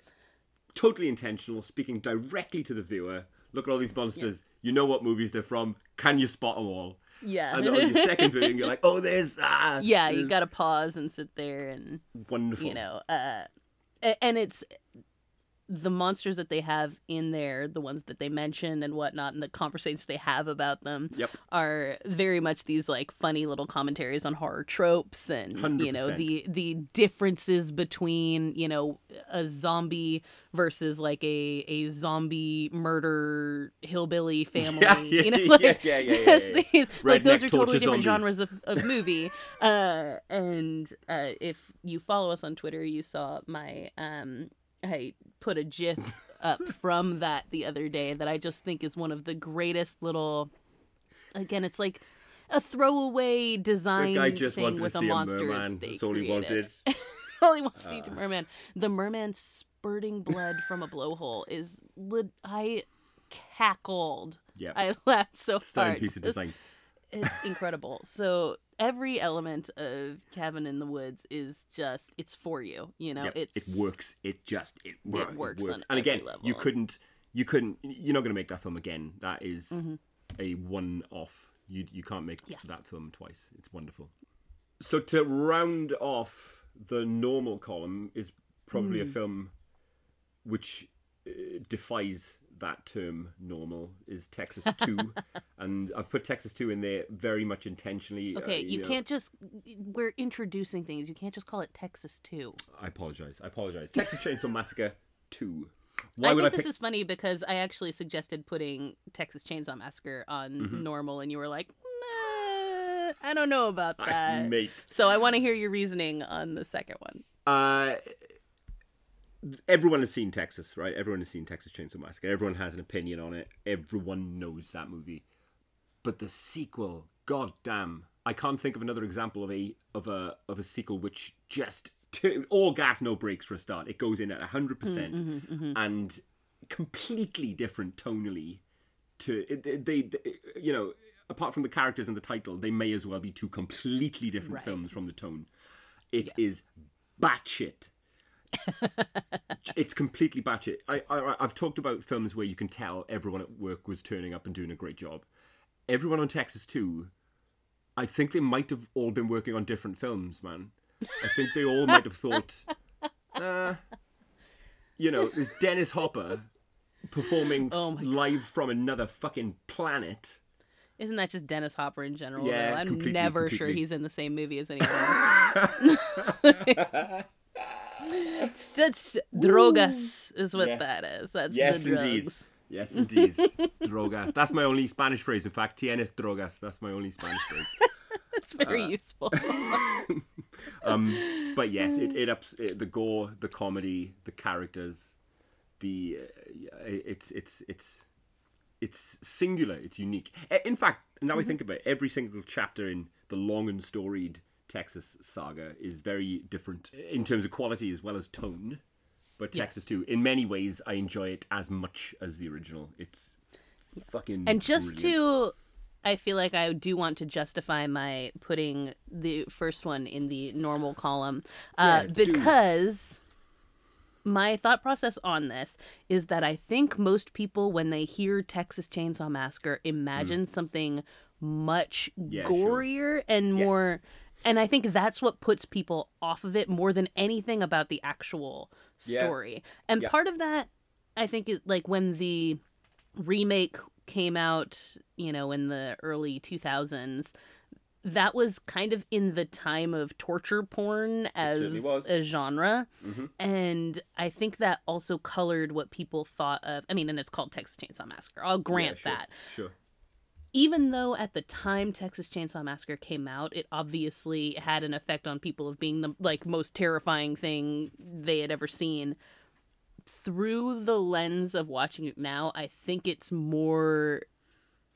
S3: Totally intentional, speaking directly to the viewer. Look at all these monsters. You know what movies they're from. Can you spot them all?
S2: yeah.
S3: And on your second viewing, you're like, oh, there's ah,
S2: yeah, you got to pause and sit there and
S3: wonderful.
S2: you know uh and it's the monsters that they have in there, the ones that they mention and whatnot, and the conversations they have about them
S3: Yep.
S2: are very much these like funny little commentaries on horror tropes and you know the the differences between you know a zombie versus like a a zombie murder hillbilly family.
S3: yeah,
S2: you know, like
S3: yeah, yeah, yeah,
S2: just
S3: yeah.
S2: these like those are totally different
S3: zombies.
S2: genres of, of movie. uh, and uh, if you follow us on Twitter, you saw my um I put a GIF up from that the other day that I just think is one of the greatest little. Again, it's like a throwaway design
S3: The guy just
S2: thing
S3: wanted to
S2: with a
S3: see a
S2: monster.
S3: merman.
S2: they
S3: That's all he
S2: created.
S3: wanted.
S2: all he wants to see to uh. merman. The merman spurting blood from a blowhole is lit. I cackled.
S3: Yeah.
S2: I laughed so
S3: Stunning
S2: hard.
S3: piece of design.
S2: it's incredible. So every element of Cabin in the Woods is just it's for you. You know,
S3: Yep,
S2: it's
S3: it works. It just it, wor-
S2: works on
S3: And again,
S2: every
S3: you couldn't you couldn't you're not going to make that film again. That is
S2: Mm-hmm.
S3: a one off. You you can't make
S2: Yes.
S3: that film twice. It's wonderful. So to round off the normal column is probably
S2: Hmm.
S3: a film which uh, defies that term normal is Texas 2 and I've put Texas 2 in there very much intentionally uh,
S2: Okay, you
S3: know-
S2: can't just we're introducing things. You can't just call it Texas 2.
S3: I apologize. I apologize. Texas Chainsaw Massacre 2. Why
S2: I think
S3: I
S2: this
S3: pick
S2: is funny because I actually suggested putting Texas Chainsaw Massacre on
S3: Mm-hmm.
S2: normal and you were like, "Nah, I don't know about that.
S3: mate.
S2: So I want to hear your reasoning on the second one.
S3: Uh, everyone has seen Texas, right? Everyone has seen Texas Chainsaw Massacre. Everyone has an opinion on it. Everyone knows that movie. But the sequel, god damn, I can't think of another example of a of a of a sequel which just t- all gas no brakes for a start. It goes in at hundred percent mm, mm-hmm, mm-hmm. and completely different tonally. To it- it- they, they, you know, apart from the characters and the title, they may as well be two completely different
S2: Right.
S3: films from the tone. It is batshit. it's completely batshit. I, I I've talked about films where you can tell everyone at work was turning up and doing a great job. Everyone on Texas 2. I think they might have all been working on different films, man. I think they all might have thought, uh, you know, there's Dennis Hopper performing
S2: Oh
S3: live from another fucking planet.
S2: Isn't that just Dennis Hopper in general?
S3: Yeah,
S2: though? I'm
S3: completely,
S2: never sure he's in the same movie as anyone else. It's- That's drogas is what
S3: Yes.
S2: that is. That's
S3: Yes,
S2: the drugs.
S3: indeed. Yes, indeed. drogas. That's my only Spanish phrase. In fact, tienes drogas. That's my only Spanish phrase.
S2: That's very
S3: Uh,
S2: useful.
S3: Um, but yes, it, it ups it, the gore, the comedy, the characters, the uh, it's it's it's it's singular. It's unique. In fact, now I think about it, every single chapter in the long and storied Texas saga is very different in terms of quality as well as tone. But Texas 2, in many ways, I enjoy it as much as the original. It's fucking
S2: and just
S3: brilliant.
S2: to i feel like i do want to justify my putting the first one in the normal column uh,
S3: Yeah,
S2: because my thought process on this is that i think most people when they hear texas chainsaw massacre imagine something much.
S3: Yeah, sure.
S2: gorier and more and i think that's what puts people off of it more than anything about the actual
S3: Yeah.
S2: story and
S3: Yeah.
S2: part of that i think is like when the remake came out, you know, in the early 2000s, that was kind of in the time of torture porn as a genre.
S3: Mhm.
S2: And I think that also colored what people thought of. I mean, and it's called Texas Chainsaw Massacre. I'll
S3: Yeah,
S2: grant
S3: sure,
S2: that.
S3: Sure.
S2: Even though at the time Texas Chainsaw Massacre came out, it obviously had an effect on people of being the like most terrifying thing they had ever seen through the lens of watching it now, I think it's more.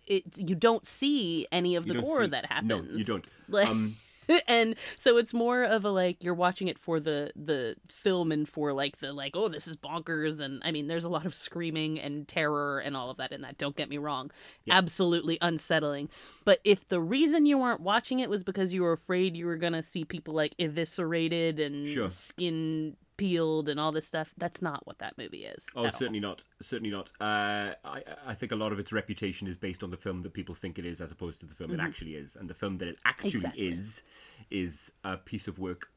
S2: It you don't see any of
S3: You
S2: the gore
S3: see-
S2: that
S3: no,
S2: happens.
S3: you don't.
S2: Like,
S3: Um,
S2: and so it's more of a like you're watching it for the the film and for like the like oh this is bonkers and I mean there's a lot of screaming and terror and all of that in that. Don't get me wrong, absolutely unsettling. But if the reason you weren't watching it was because you were afraid you were gonna see people like eviscerated and
S3: Sure.
S2: skin peeled and all this stuff, that's not what that movie is.
S3: Oh,
S2: at all.
S3: certainly not. Certainly not. Uh, I, I think a lot of its reputation is based on the film that people think it is, as opposed to the film it actually is. And the film that it actually
S2: Mm-hmm. Exactly.
S3: is, is a piece of work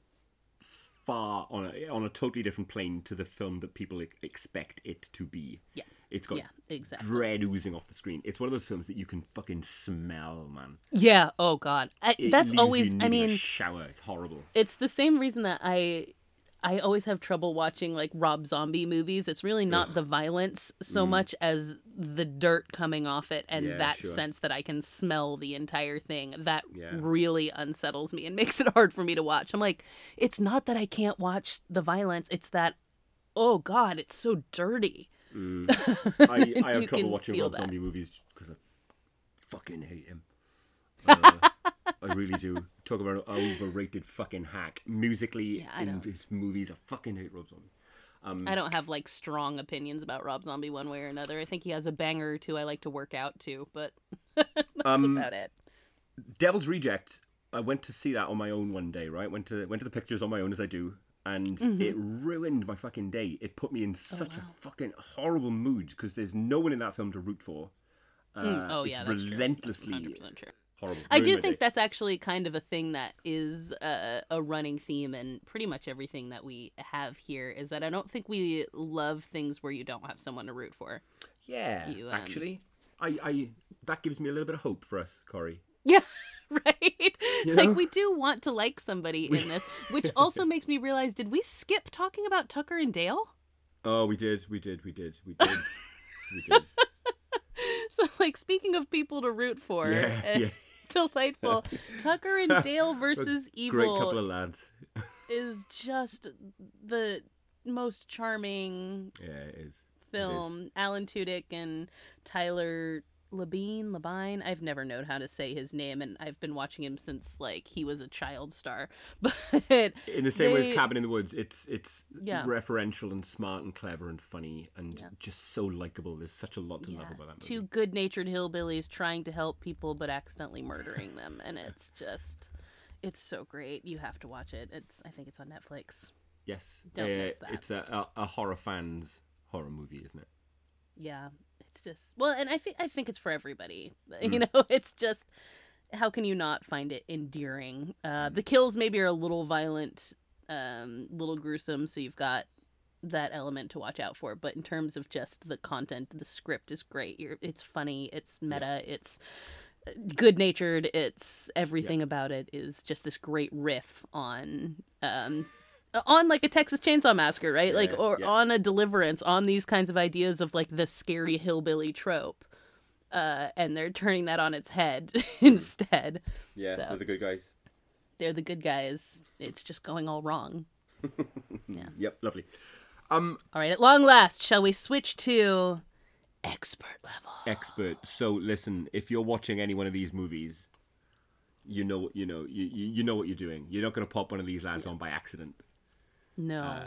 S3: far on a on a totally different plane to the film that people expect it to be.
S2: Yeah.
S3: It's got
S2: Yeah, exactly.
S3: dread oozing off the screen. It's one of those films that you can fucking smell, man.
S2: Yeah. Oh God. I, that's always. I mean,
S3: shower. It's horrible.
S2: it's the same reason that I I always have trouble watching like Rob Zombie movies. It's really not the violence so much as the dirt coming off it and
S3: Mm. Yeah,
S2: that
S3: sure.
S2: sense that I can smell the entire thing. That
S3: Yeah.
S2: really unsettles me and makes it hard for me to watch. I'm like, it's not that I can't watch the violence, it's that oh god, it's so dirty.
S3: I, I have trouble watching Rob
S2: that.
S3: Zombie movies because I fucking hate him. Uh, I really do. Talk about an overrated fucking hack. Musically,
S2: Yeah,
S3: in
S2: know.
S3: his movies, I fucking hate Rob Zombie. Um,
S2: I don't have like strong opinions about Rob Zombie one way or another. I think he has a banger or two I like to work out to, but that's
S3: Um,
S2: about it.
S3: Devil's Rejects. I went to see that on my own one day. Right, went to went to the pictures on my own as I do, and
S2: Mm-hmm.
S3: it ruined my fucking day. It put me in such a
S2: wow.
S3: fucking horrible mood because there's no one in that film to root for. Uh,
S2: Mm, oh
S3: it's
S2: yeah. That's
S3: relentlessly
S2: 100% true.
S3: Horrible.
S2: I do think that's actually kind of a thing that is uh, a running theme in pretty much everything that we have here is that I don't think we love things where you don't have someone to root for.
S3: Yeah,
S2: you, um,
S3: actually, I, I that gives me a little bit of hope for us, Corey.
S2: Yeah, right?
S3: You
S2: Like we do want to like somebody in this, which also makes me realize did we skip talking about Tucker and Dale?
S3: Oh, we did, we did, we did, we did, we did.
S2: So like speaking of people to root for,
S3: Yeah, yeah.
S2: delightful. Tucker and Dale versus Evil
S3: Great couple of lads.
S2: is just the most charming
S3: Yeah, it is. It is.
S2: film. Alan Tudyk and Tyler Labine, Labine. I've never known how to say his name, and I've been watching him since like he was a child star. But
S3: In the same way as Cabin in the Woods, it's it's
S2: Yeah.
S3: referential and smart and clever and funny and
S2: Yeah.
S3: just so likable. There's such a lot to love about that movie.
S2: two good-natured hillbillies trying to help people but accidentally murdering them, and it's just. It's so great. You have to watch it. It's. I think it's on Netflix.
S3: Yes,
S2: Don't
S3: uh,
S2: miss that.
S3: It's a, a, a horror fans horror movie, isn't it?
S2: yeah it's just well and i think i think it's for everybody.
S3: Mm.
S2: you know it's just how can you not find it endearing? Uh the kills maybe are a little violent um little gruesome so you've got that element to watch out for but in terms of just the content the script is great. You're, it's funny it's meta it's good natured it's everything about it is just this great riff on um on like a Texas Chainsaw Massacre, right? like or
S3: yeah.
S2: on a Deliverance, on these kinds of ideas of like the scary hillbilly trope. Uh, and they're turning that on its head instead.
S3: Yeah,
S2: So-
S3: they're the good guys.
S2: They're the good guys. It's just going all wrong. Yeah.
S3: Yep, lovely. Um,
S2: All right, at long last, shall we switch to expert level?
S3: expert. So listen, if you're watching any one of these movies, you know, you know, you you, know what you're doing. You're not going to pop one of these lads on by accident.
S2: No.
S3: Uh,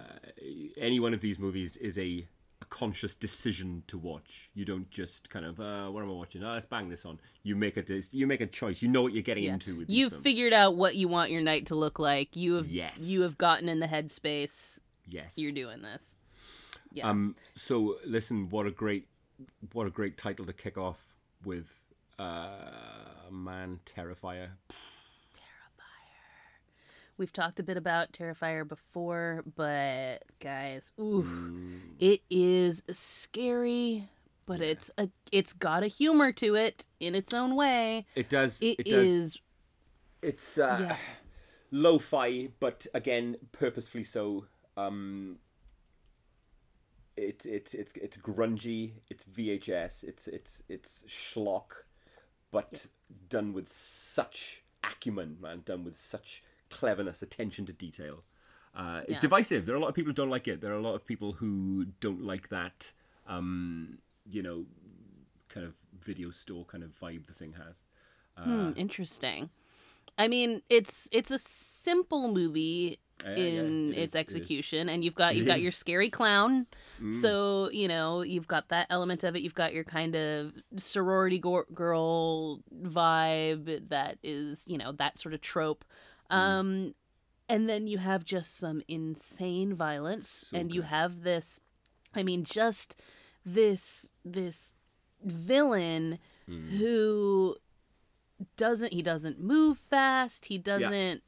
S3: any one of these movies is a, a conscious decision to watch. You don't just kind of, uh, what am I watching? Oh, let's bang this on. You make a you make a choice. You know what you're getting
S2: yeah.
S3: into with
S2: You've figured out what you want your night to look like. You have
S3: Yes.
S2: you have gotten in the headspace.
S3: yes.
S2: You're doing this. Yeah.
S3: Um. So listen, what a great, what a great title to kick off with. Uh, man, Terrifier.
S2: We've talked a bit about Terrifier before, but guys, ooh,
S3: Mm.
S2: it is scary, but it's a it's got a humor to it in its own way.
S3: It does.
S2: It
S3: it does. It's uh,
S2: Yeah.
S3: lo-fi, but again, purposefully so. Um, it's it's it's it's grungy. It's VHS. It's it's it's schlock, but done with such acumen, man. Done with such cleverness, attention to detail. Uh,
S2: Yeah.
S3: Divisive. There are a lot of people who don't like it. There are a lot of people who don't like that. Um, you know, kind of video store kind of vibe the thing has.
S2: hmm, interesting. I mean, it's it's a simple movie
S3: Yeah, yeah,
S2: in
S3: it
S2: its
S3: it is.
S2: execution, and you've got you've got your
S3: is. Mm.
S2: scary clown. So you know you've got that element of it. You've got your kind of sorority go- girl vibe that is you know that sort of trope.
S3: Mm.
S2: Um, and then you have just some insane violence,
S3: So
S2: and you have this. I mean, just this this villain
S3: Mm.
S2: who doesn't he doesn't move fast he doesn't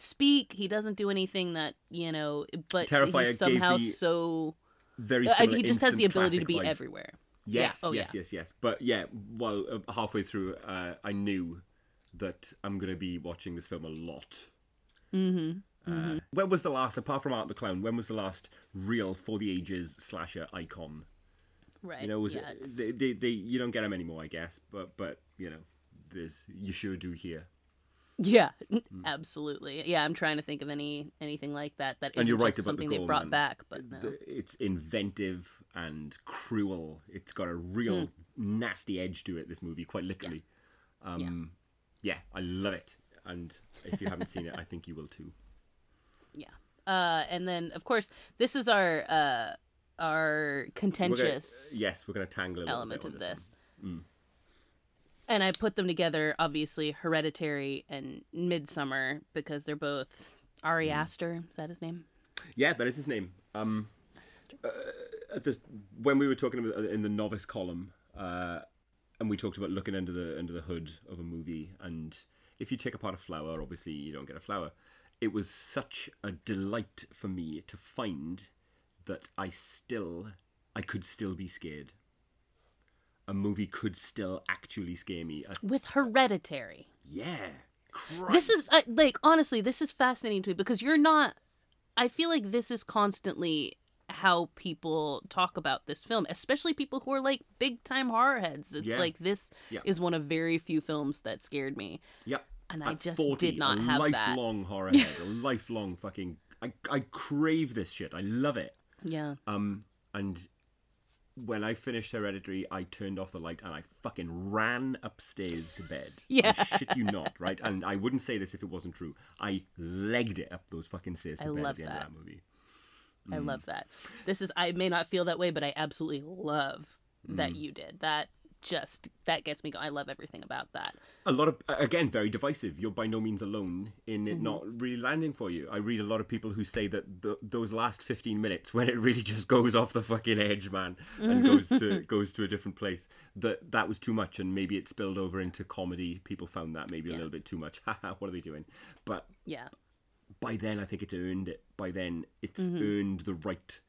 S2: speak. He doesn't do anything that you know. But
S3: Terrifier
S2: he's somehow so.
S3: Very
S2: uh, he just has the ability to be
S3: vibe.
S2: everywhere.
S3: Yes,
S2: Yeah. Oh,
S3: yes,
S2: yeah.
S3: yes, yes. But yeah, well, uh, halfway through, uh, I knew that I'm going to be watching this film a lot.
S2: Mm-hmm.
S3: Uh, When was the last, apart from Art the Clown, when was the last real for the ages slasher icon?
S2: Right.
S3: You know, was
S2: yeah,
S3: it, they, they, they, you don't get them anymore, I guess. But, but you know, there's you sure do here.
S2: yeah,
S3: Mm.
S2: absolutely. Yeah, I'm trying to think of any anything like that that
S3: And you're right
S2: just
S3: about the
S2: something they brought
S3: man.
S2: back. But no.
S3: The- It's inventive and cruel. It's got a real
S2: Hmm.
S3: nasty edge to it. This movie, quite literally. Um, yeah. I love it. And if you haven't seen it, I think you will too.
S2: Yeah. Uh, and then of course this is our uh our
S3: We're gonna-
S2: contentious
S3: yes, we're going to tangle a little
S2: element
S3: bit on
S2: of
S3: this.
S2: this.
S3: one.
S2: And I put them together, obviously, Hereditary and Midsommar, because they're both Ari
S3: Mm.
S2: Aster. Is that his name?
S3: Yeah, that is his name. Um, uh, at this, when we were talking about in the novice column, uh, and we talked about looking under the under the hood of a movie, and if you take apart a flower, obviously you don't get a flower. It was such a delight for me to find that I still, I could still be scared. A movie could still actually scare me. Uh,
S2: With Hereditary.
S3: yeah, Christ.
S2: This is uh, like honestly, this is fascinating to me because you're not. I feel like this is constantly how people talk about this film, especially people who are like big time horror heads. It's
S3: Yeah.
S2: like this
S3: Yeah.
S2: is one of very few films that scared me.
S3: Yep.
S2: And I just
S3: 40,
S2: did not have that.
S3: lifelong horror head, a lifelong fucking. I I crave this shit. I love it.
S2: Yeah.
S3: Um, and when I finished Hereditary, I turned off the light and I fucking ran upstairs to bed.
S2: Yeah.
S3: I shit you not, right? And I wouldn't say this if it wasn't true. I legged it up those fucking stairs to
S2: I
S3: bed at the end
S2: that.
S3: of that movie.
S2: I
S3: Mm.
S2: love that. This is I may not feel that way, but I absolutely love that
S3: Mm.
S2: you did. That just that gets me going. I love everything about that.
S3: A lot of again very divisive. You're by no means alone in
S2: Mm-hmm.
S3: it not really landing for you. I read a lot of people who say that th those last 15 minutes when it really just goes off the fucking edge, man, and goes to goes to a different place. That that was too much, and maybe it spilled over into comedy. People found that maybe a little bit too much. Haha, what are they doing? But
S2: Yeah.
S3: By then, I think it's earned it. By then, it's
S2: Mm-hmm.
S3: earned the right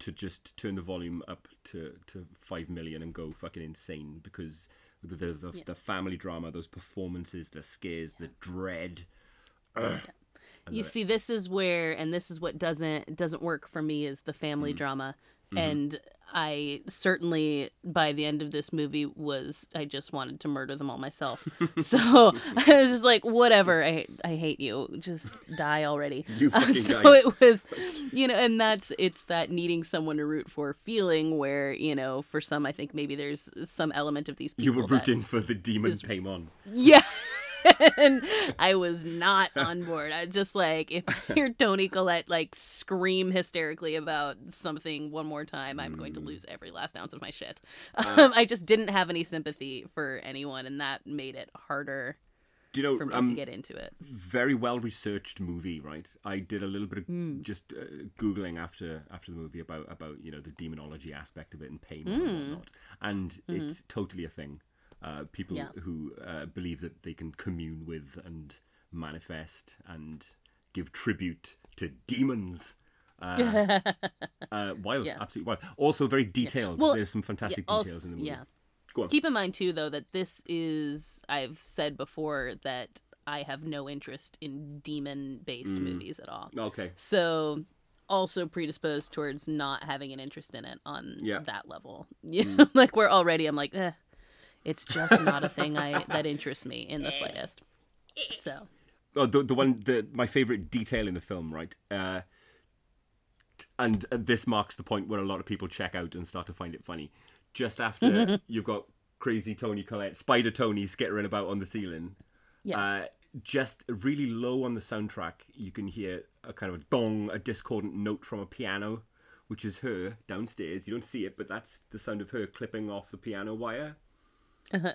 S3: to just turn the volume up to, to five million and go fucking insane because the the, the, the family drama, those performances, the scares, the dread.
S2: You see, this is where, and this is what doesn't doesn't work for me is the
S3: Mm.
S2: family drama.
S3: Mm-hmm.
S2: And I certainly, by the end of this movie, was I just wanted to murder them all myself. so I was just like, whatever. I I hate you. Just die already.
S3: You
S2: Uh, so it was, you know, and that's it's that needing someone to root for feeling where you know, for some, I think maybe there's some element of these people.
S3: You were rooting for the demon Paimon.
S2: yeah. And I was not on board. I just like if I hear Toni Collette like scream hysterically about something one more time, I'm going
S3: Mm.
S2: to lose every last ounce of my shit.
S3: Uh,
S2: Um, I just didn't have any sympathy for anyone, and that made it harder
S3: Do you
S2: for me
S3: Um,
S2: to get into it.
S3: very well researched movie, right? I did a little bit of
S2: Hmm.
S3: just uh, googling after after the movie about about you know the demonology aspect of it and pain
S2: Hmm.
S3: and whatnot, and it's totally a thing. Uh, people.
S2: Yeah.
S3: who uh, believe that they can commune with and manifest and give tribute to demons. Uh, uh, wild,
S2: Yeah.
S3: absolutely wild. Also very detailed.
S2: Well,
S3: There's some fantastic
S2: yeah,
S3: details
S2: also-
S3: in the movie.
S2: yeah.
S3: Go on.
S2: Keep in mind too, though, that this is I've said before that I have no interest in demon-based
S3: Mm.
S2: movies at all.
S3: Okay.
S2: So also predisposed towards not having an interest in it on
S3: Yeah. Mm.
S2: that level. You know, like we're already I'm like, eh, it's just not a thing I that interests me in the slightest. So
S3: Oh, the the one the my favorite detail in the film, right? Uh, and uh, this marks the point where a lot of people check out and start to find it funny. Just after you've got crazy Toni Collette, Spider Tony skittering about on the ceiling.
S2: Yeah.
S3: Uh, just really low on the soundtrack, you can hear a kind of a dong, a discordant note from a piano, which is her downstairs. You don't see it, but that's the sound of her clipping off the piano wire,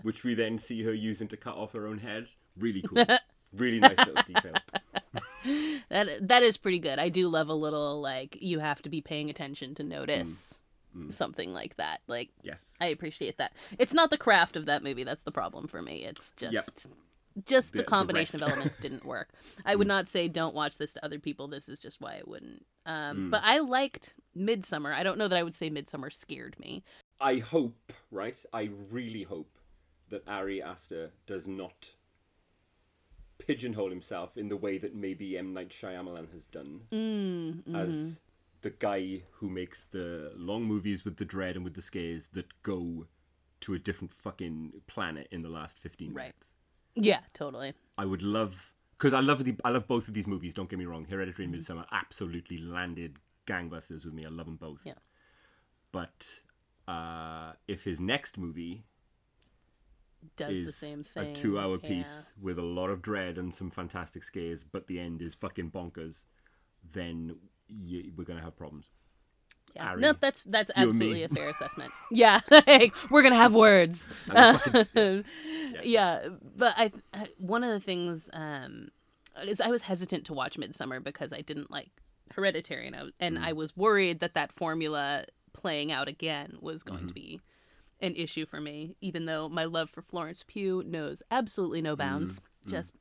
S3: which we then see her using to cut off her own head. Really cool. really nice little detail.
S2: that that is pretty good. I do love a little like you have to be paying attention to notice
S3: Mm.
S2: something like that. Like
S3: Yes.
S2: I appreciate that. It's not the craft of that movie that's the problem for me. It's just just the,
S3: the- the
S2: combination of elements didn't work. I would not say don't watch this to other people. This is just why I wouldn't.
S3: Mm.
S2: Um, But I liked Midsommar. I don't know that I would say Midsommar scared me.
S3: I hope, right? I really hope that Ari Aster does not pigeonhole himself in the way that maybe M Night Shyamalan has done,
S2: Mm, mhm.
S3: as the guy who makes the long movies with the dread and with the scares that go to a different fucking planet in the last fifteen
S2: Right.
S3: minutes.
S2: Yeah, totally.
S3: I would love because I love the I love both of these movies. Don't get me wrong, Hereditary and Midsommar absolutely landed gangbusters with me. I love them both.
S2: Yeah.
S3: But uh, if his next movie
S2: Does
S3: is
S2: the same thing.
S3: a two-hour
S2: yeah.
S3: piece with a lot of dread and some fantastic scares, but the end is fucking bonkers, then y we're gonna have problems.
S2: Yeah.
S3: Ari,
S2: Nope, that's that's absolutely a fair assessment. Yeah, like, we're gonna have words.
S3: Fucking-
S2: yeah. but I, I one of the things um is I was hesitant to watch Midsommar because I didn't like Hereditary, and I, was- and
S3: Mm.
S2: I was worried that that formula playing out again was going
S3: Mm-hmm.
S2: to be an issue for me. Even though my love for Florence Pugh knows absolutely no bounds,
S3: Mm-hmm.
S2: just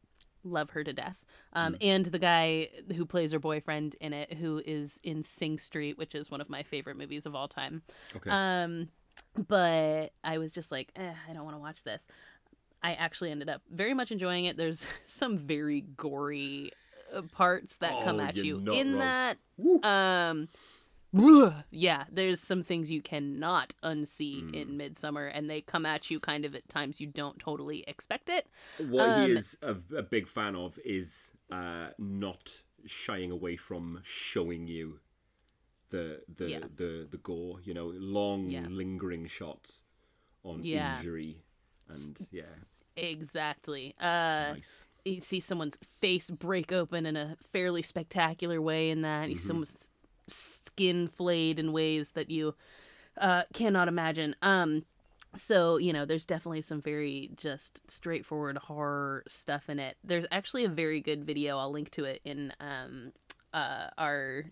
S2: love her to death. Um,
S3: Mm.
S2: and the guy who plays her boyfriend in it, who is in Sing Street, which is one of my favorite movies of all time.
S3: Okay.
S2: Um, but I was just like, eh, I don't want to watch this. I actually ended up very much enjoying it. There's some very gory uh, parts that come
S3: Oh,
S2: at
S3: you're
S2: you in
S3: wrong.
S2: that.
S3: Woo.
S2: Um, yeah, there's some things you cannot unsee
S3: Hmm.
S2: in Midsommar, and they come at you kind of at times you don't totally expect it.
S3: what
S2: um,
S3: he is a, a big fan of is uh, not shying away from showing you the the
S2: Yeah.
S3: the the gore. You know, long
S2: Yeah.
S3: lingering shots on
S2: Yeah.
S3: injury, and yeah,
S2: Exactly. Uh,
S3: nice.
S2: you see someone's face break open in a fairly spectacular way in that you see someone's skin flayed in ways that you uh, cannot imagine. Um so you know there's definitely some very just straightforward horror stuff in it. There's actually a very good video i'll link to it in um uh our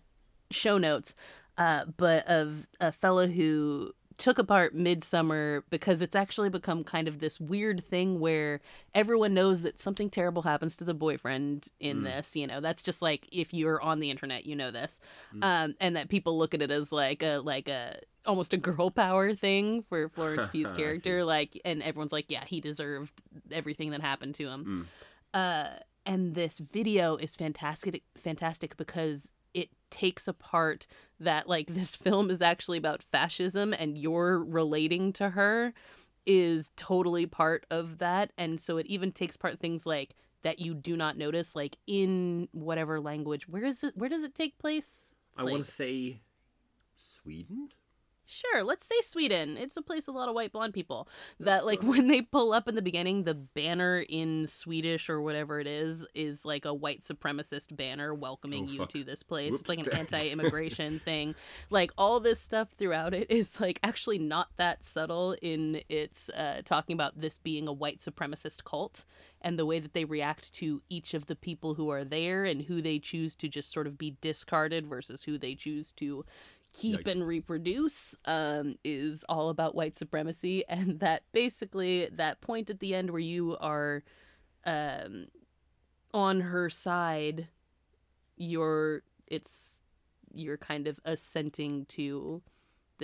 S2: show notes uh but of a fellow who took apart midsommar because it's actually become kind of this weird thing where everyone knows that something terrible happens to the boyfriend in this you know that's just like if you're on the internet you know this. Um and that people look at it as like a like a almost a girl power thing for Florence Pugh's character like and everyone's like yeah he deserved everything that happened to him. Uh and this video is fantastic fantastic because it takes apart that like this film is actually about fascism and you're relating to her is totally part of that and so it even takes part things like that you do not notice like in whatever language where is it where does it take place It's
S3: I
S2: like-
S3: want to say Sweden.
S2: Sure, let's say Sweden. It's a place with a lot of white blonde people. That like when they pull up in the beginning, the banner in Swedish or whatever it is is like a white supremacist banner welcoming
S3: Oh,
S2: you to this place. It's like an anti-immigration thing. Like all this stuff throughout it is like actually not that subtle in its uh, talking about this being a white supremacist cult and the way that they react to each of the people who are there and who they choose to just sort of be discarded versus who they choose to keep and reproduce um, is all about white supremacy. And that basically that point at the end where you are um, on her side you're it's you're kind of assenting to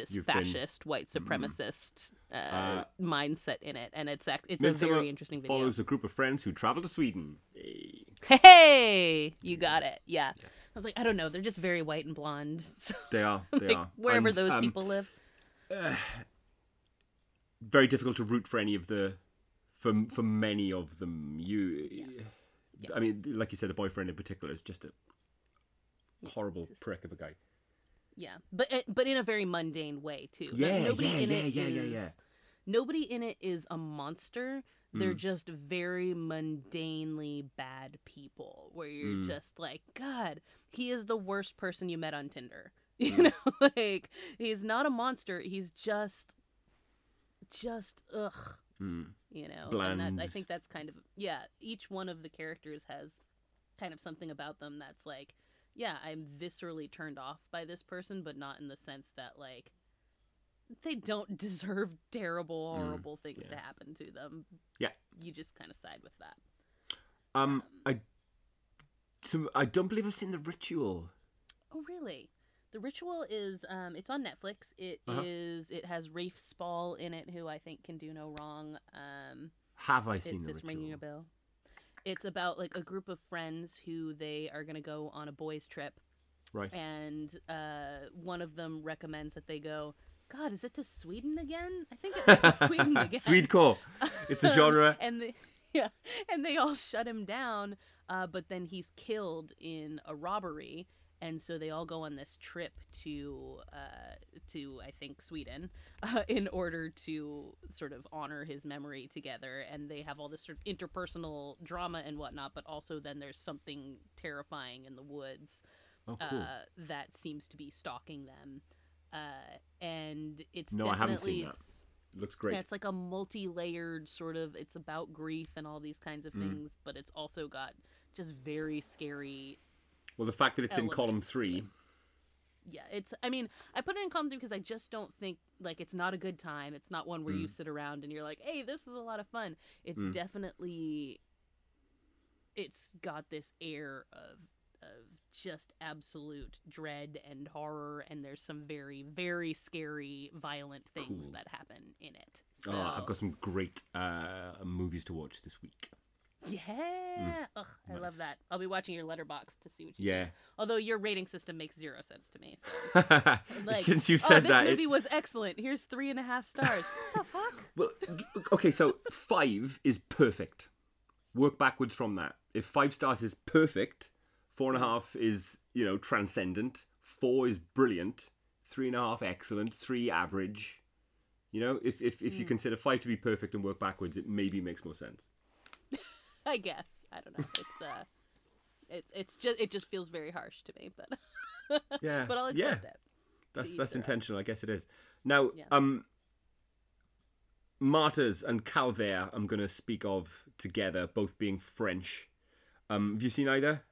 S2: this
S3: You've been- Mm-hmm.
S2: fascist white supremacist uh,
S3: Uh,
S2: mindset in it and it's ac- it's a very interesting video
S3: follows a group of friends who travel to Sweden. Hey.
S2: hey you got it yeah i was like i don't know they're just very white and blonde so
S3: They are. They
S2: like
S3: are.
S2: wherever
S3: And,
S2: those
S3: um,
S2: people live
S3: very difficult to root for any of the for for many of them you i mean like you said the boyfriend in particular is just a horrible prick of a guy
S2: Yeah, but but in a very mundane way too.
S3: Yeah,
S2: nobody
S3: yeah,
S2: in
S3: yeah,
S2: it
S3: yeah, yeah,
S2: is-
S3: yeah.
S2: Nobody in it is a monster. They're
S3: Mm.
S2: just very mundanely bad people. Where you're
S3: Mm.
S2: just like, God, he is the worst person you met on Tinder. You
S3: Mm.
S2: know, like he's not a monster. He's just, just ugh.
S3: Hmm.
S2: You know, and that, I think that's kind of yeah. Each one of the characters has kind of something about them that's like, yeah, I'm viscerally turned off by this person, but not in the sense that like they don't deserve terrible, horrible things to
S3: Mm,
S2: happen to them.
S3: Yeah.
S2: You just kind of side with that.
S3: Um, I, so I don't believe I've seen the ritual.
S2: Oh, really? The Ritual is um, it's on Netflix. It
S3: Uh-huh.
S2: is- It has Rafe Spall in it, who I think can do no wrong. Um,
S3: Have I
S2: it's
S3: seen the
S2: just
S3: ritual?
S2: ringing a bell. It's about like a group of friends who they are gonna go on a boys' trip,
S3: Right.
S2: and uh, one of them recommends that they go. God, is it to Sweden again? I think it might be Sweden again.
S3: Swedcore. It's a genre.
S2: and they, yeah, and they all shut him down. Uh, but then he's killed in a robbery, and so they all go on this trip to uh, to I think Sweden uh, in order to sort of honor his memory together. And they have all this sort of interpersonal drama and whatnot. But also then there's something terrifying in the woods
S3: Oh, cool.
S2: uh, that seems to be stalking them. Uh, and it's
S3: No, I
S2: definitely
S3: haven't seen that.
S2: it's-
S3: Looks great.
S2: yeah, it's like a multi-layered sort of. It's about grief and all these kinds of
S3: Mm.
S2: things, but it's also got just very scary.
S3: Well, the fact that it's in column three.
S2: Yeah, it's. I mean, I put it in column three because I just don't think like it's not a good time. It's not one where
S3: Mm.
S2: you sit around and you're like, "Hey, this is a lot of fun." It's definitely. It's got this air of of just absolute dread and horror, and there's some very very scary, violent things
S3: Cool.
S2: that happen in it. So,
S3: Oh, I've got some great uh, movies to watch this week.
S2: Yeah. Mm. Ugh, I
S3: Nice.
S2: love that. I'll be watching your Letterboxd to see what you
S3: Yeah.
S2: think. Although your rating system makes zero sense to me. So like,
S3: Since you've
S2: oh,
S3: said
S2: this
S3: that, it-
S2: movie was excellent. Here's three and a half stars. What the fuck?
S3: Well, okay, so five is perfect. Work backwards from that. If five stars is perfect, four and a mm. half is, you know, transcendent, four is brilliant, three and a half excellent, three average. You know, if, if, if you mm. consider five to be perfect and work backwards, it maybe makes more sense.
S2: I guess I don't know. It's uh, it's it's just it just feels very harsh to me, but
S3: Yeah.
S2: but I'll
S3: yeah.
S2: accept it.
S3: That's that's intentional, I guess it is. Now,
S2: Yeah.
S3: um, Martyrs and Calvaire, I'm going to speak of together, both being French. Um, have you seen either?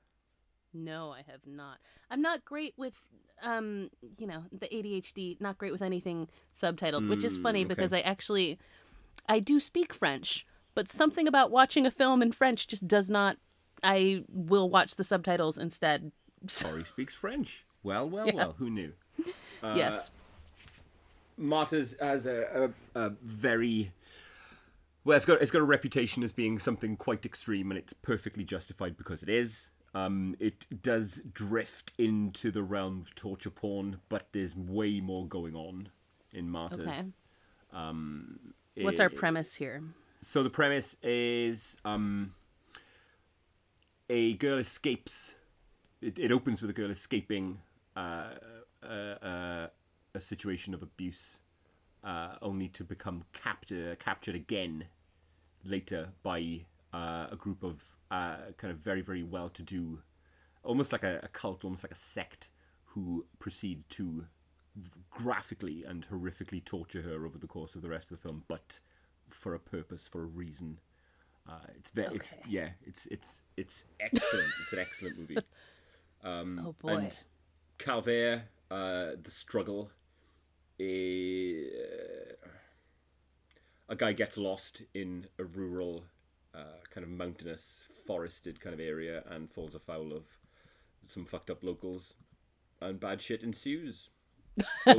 S2: No, I have not. I'm not great with um, you know, the ADHD. Not great with anything subtitled, which is funny
S3: Mm, okay.
S2: because I actually I do speak French, but something about watching a film in French just does not. I will watch the subtitles instead.
S3: Sorry, speaks French. Well, well,
S2: Yeah.
S3: well. Who knew? Uh,
S2: yes.
S3: Martyrs has a, a, a very well. It's got it's got a reputation as being something quite extreme, and it's perfectly justified because it is. Um, it does drift into the realm of torture porn, but there's way more going on in Martyrs.
S2: Okay. What's our premise here?
S3: So the premise is um, a girl escapes. It, it opens with a girl escaping uh, uh, uh, a situation of abuse, uh, only to become capture, captured again later by a group of kind of very, very well-to-do, almost like a, a cult, almost like a sect, who proceed to graphically and horrifically torture her over the course of the rest of the film, but for a purpose, for a reason. Uh, it's very, it's, yeah, it's it's it's excellent. it's an excellent movie.
S2: oh boy.
S3: Um, And Calvaire, uh, the struggle. A, a guy gets lost in a rural, uh, kind of mountainous, forested kind of area and falls afoul of some fucked up locals, and bad shit ensues.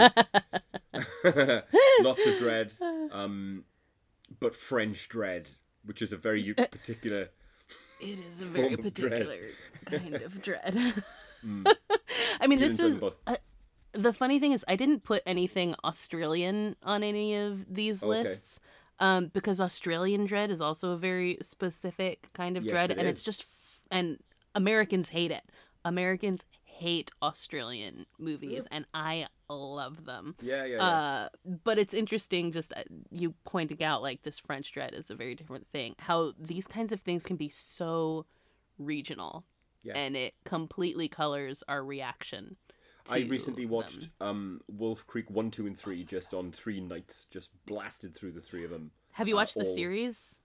S3: Lots of dread, um, but French dread, which is a very u- particular.
S2: It is a very
S3: form of dread.
S2: particular kind of dread. I mean,
S3: You
S2: this is uh, the funny thing is I didn't put anything Australian on any of these
S3: Okay.
S2: lists um, because Australian dread is also a very specific kind of
S3: Yes,
S2: dread,
S3: it
S2: and it's just f- and Americans hate it. Americans hate Australian movies, and I love them.
S3: Yeah, yeah, yeah.
S2: Uh, but it's interesting, just uh, you pointing out like this French dread is a very different thing. How these kinds of things can be so regional,
S3: Yes.
S2: and it completely colors our reaction.
S3: I recently watched um, Wolf Creek one, two, and three just on three nights. Just blasted through the three of them.
S2: Have you
S3: uh,
S2: watched the series?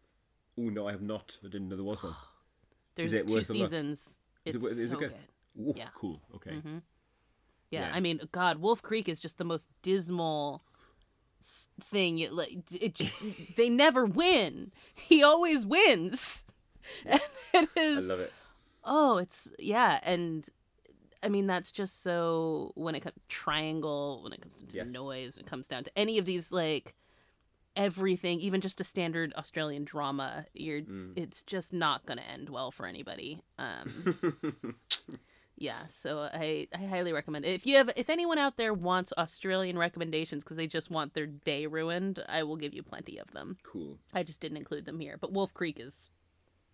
S3: Oh no, I have not. I didn't know there was one.
S2: There's two seasons.
S3: Is
S2: It's
S3: it
S2: so
S3: good?
S2: good.
S3: Ooh,
S2: Yeah.
S3: cool. Okay.
S2: Yeah. I mean, God, Wolf Creek is just the most dismal thing. It, like, it just, they never win. He always wins, and, it
S3: I love it.
S2: Oh, it's yeah, and I mean that's just so when it comes triangle, when it comes to
S3: Yes.
S2: noise, it comes down to any of these like everything, even just a standard Australian drama, you're
S3: Mm.
S2: it's just not gonna end well for anybody. Um yeah, so I I highly recommend it. If you have if anyone out there wants Australian recommendations because they just want their day ruined, I will give you plenty of them.
S3: cool.
S2: I just didn't include them here, but Wolf Creek is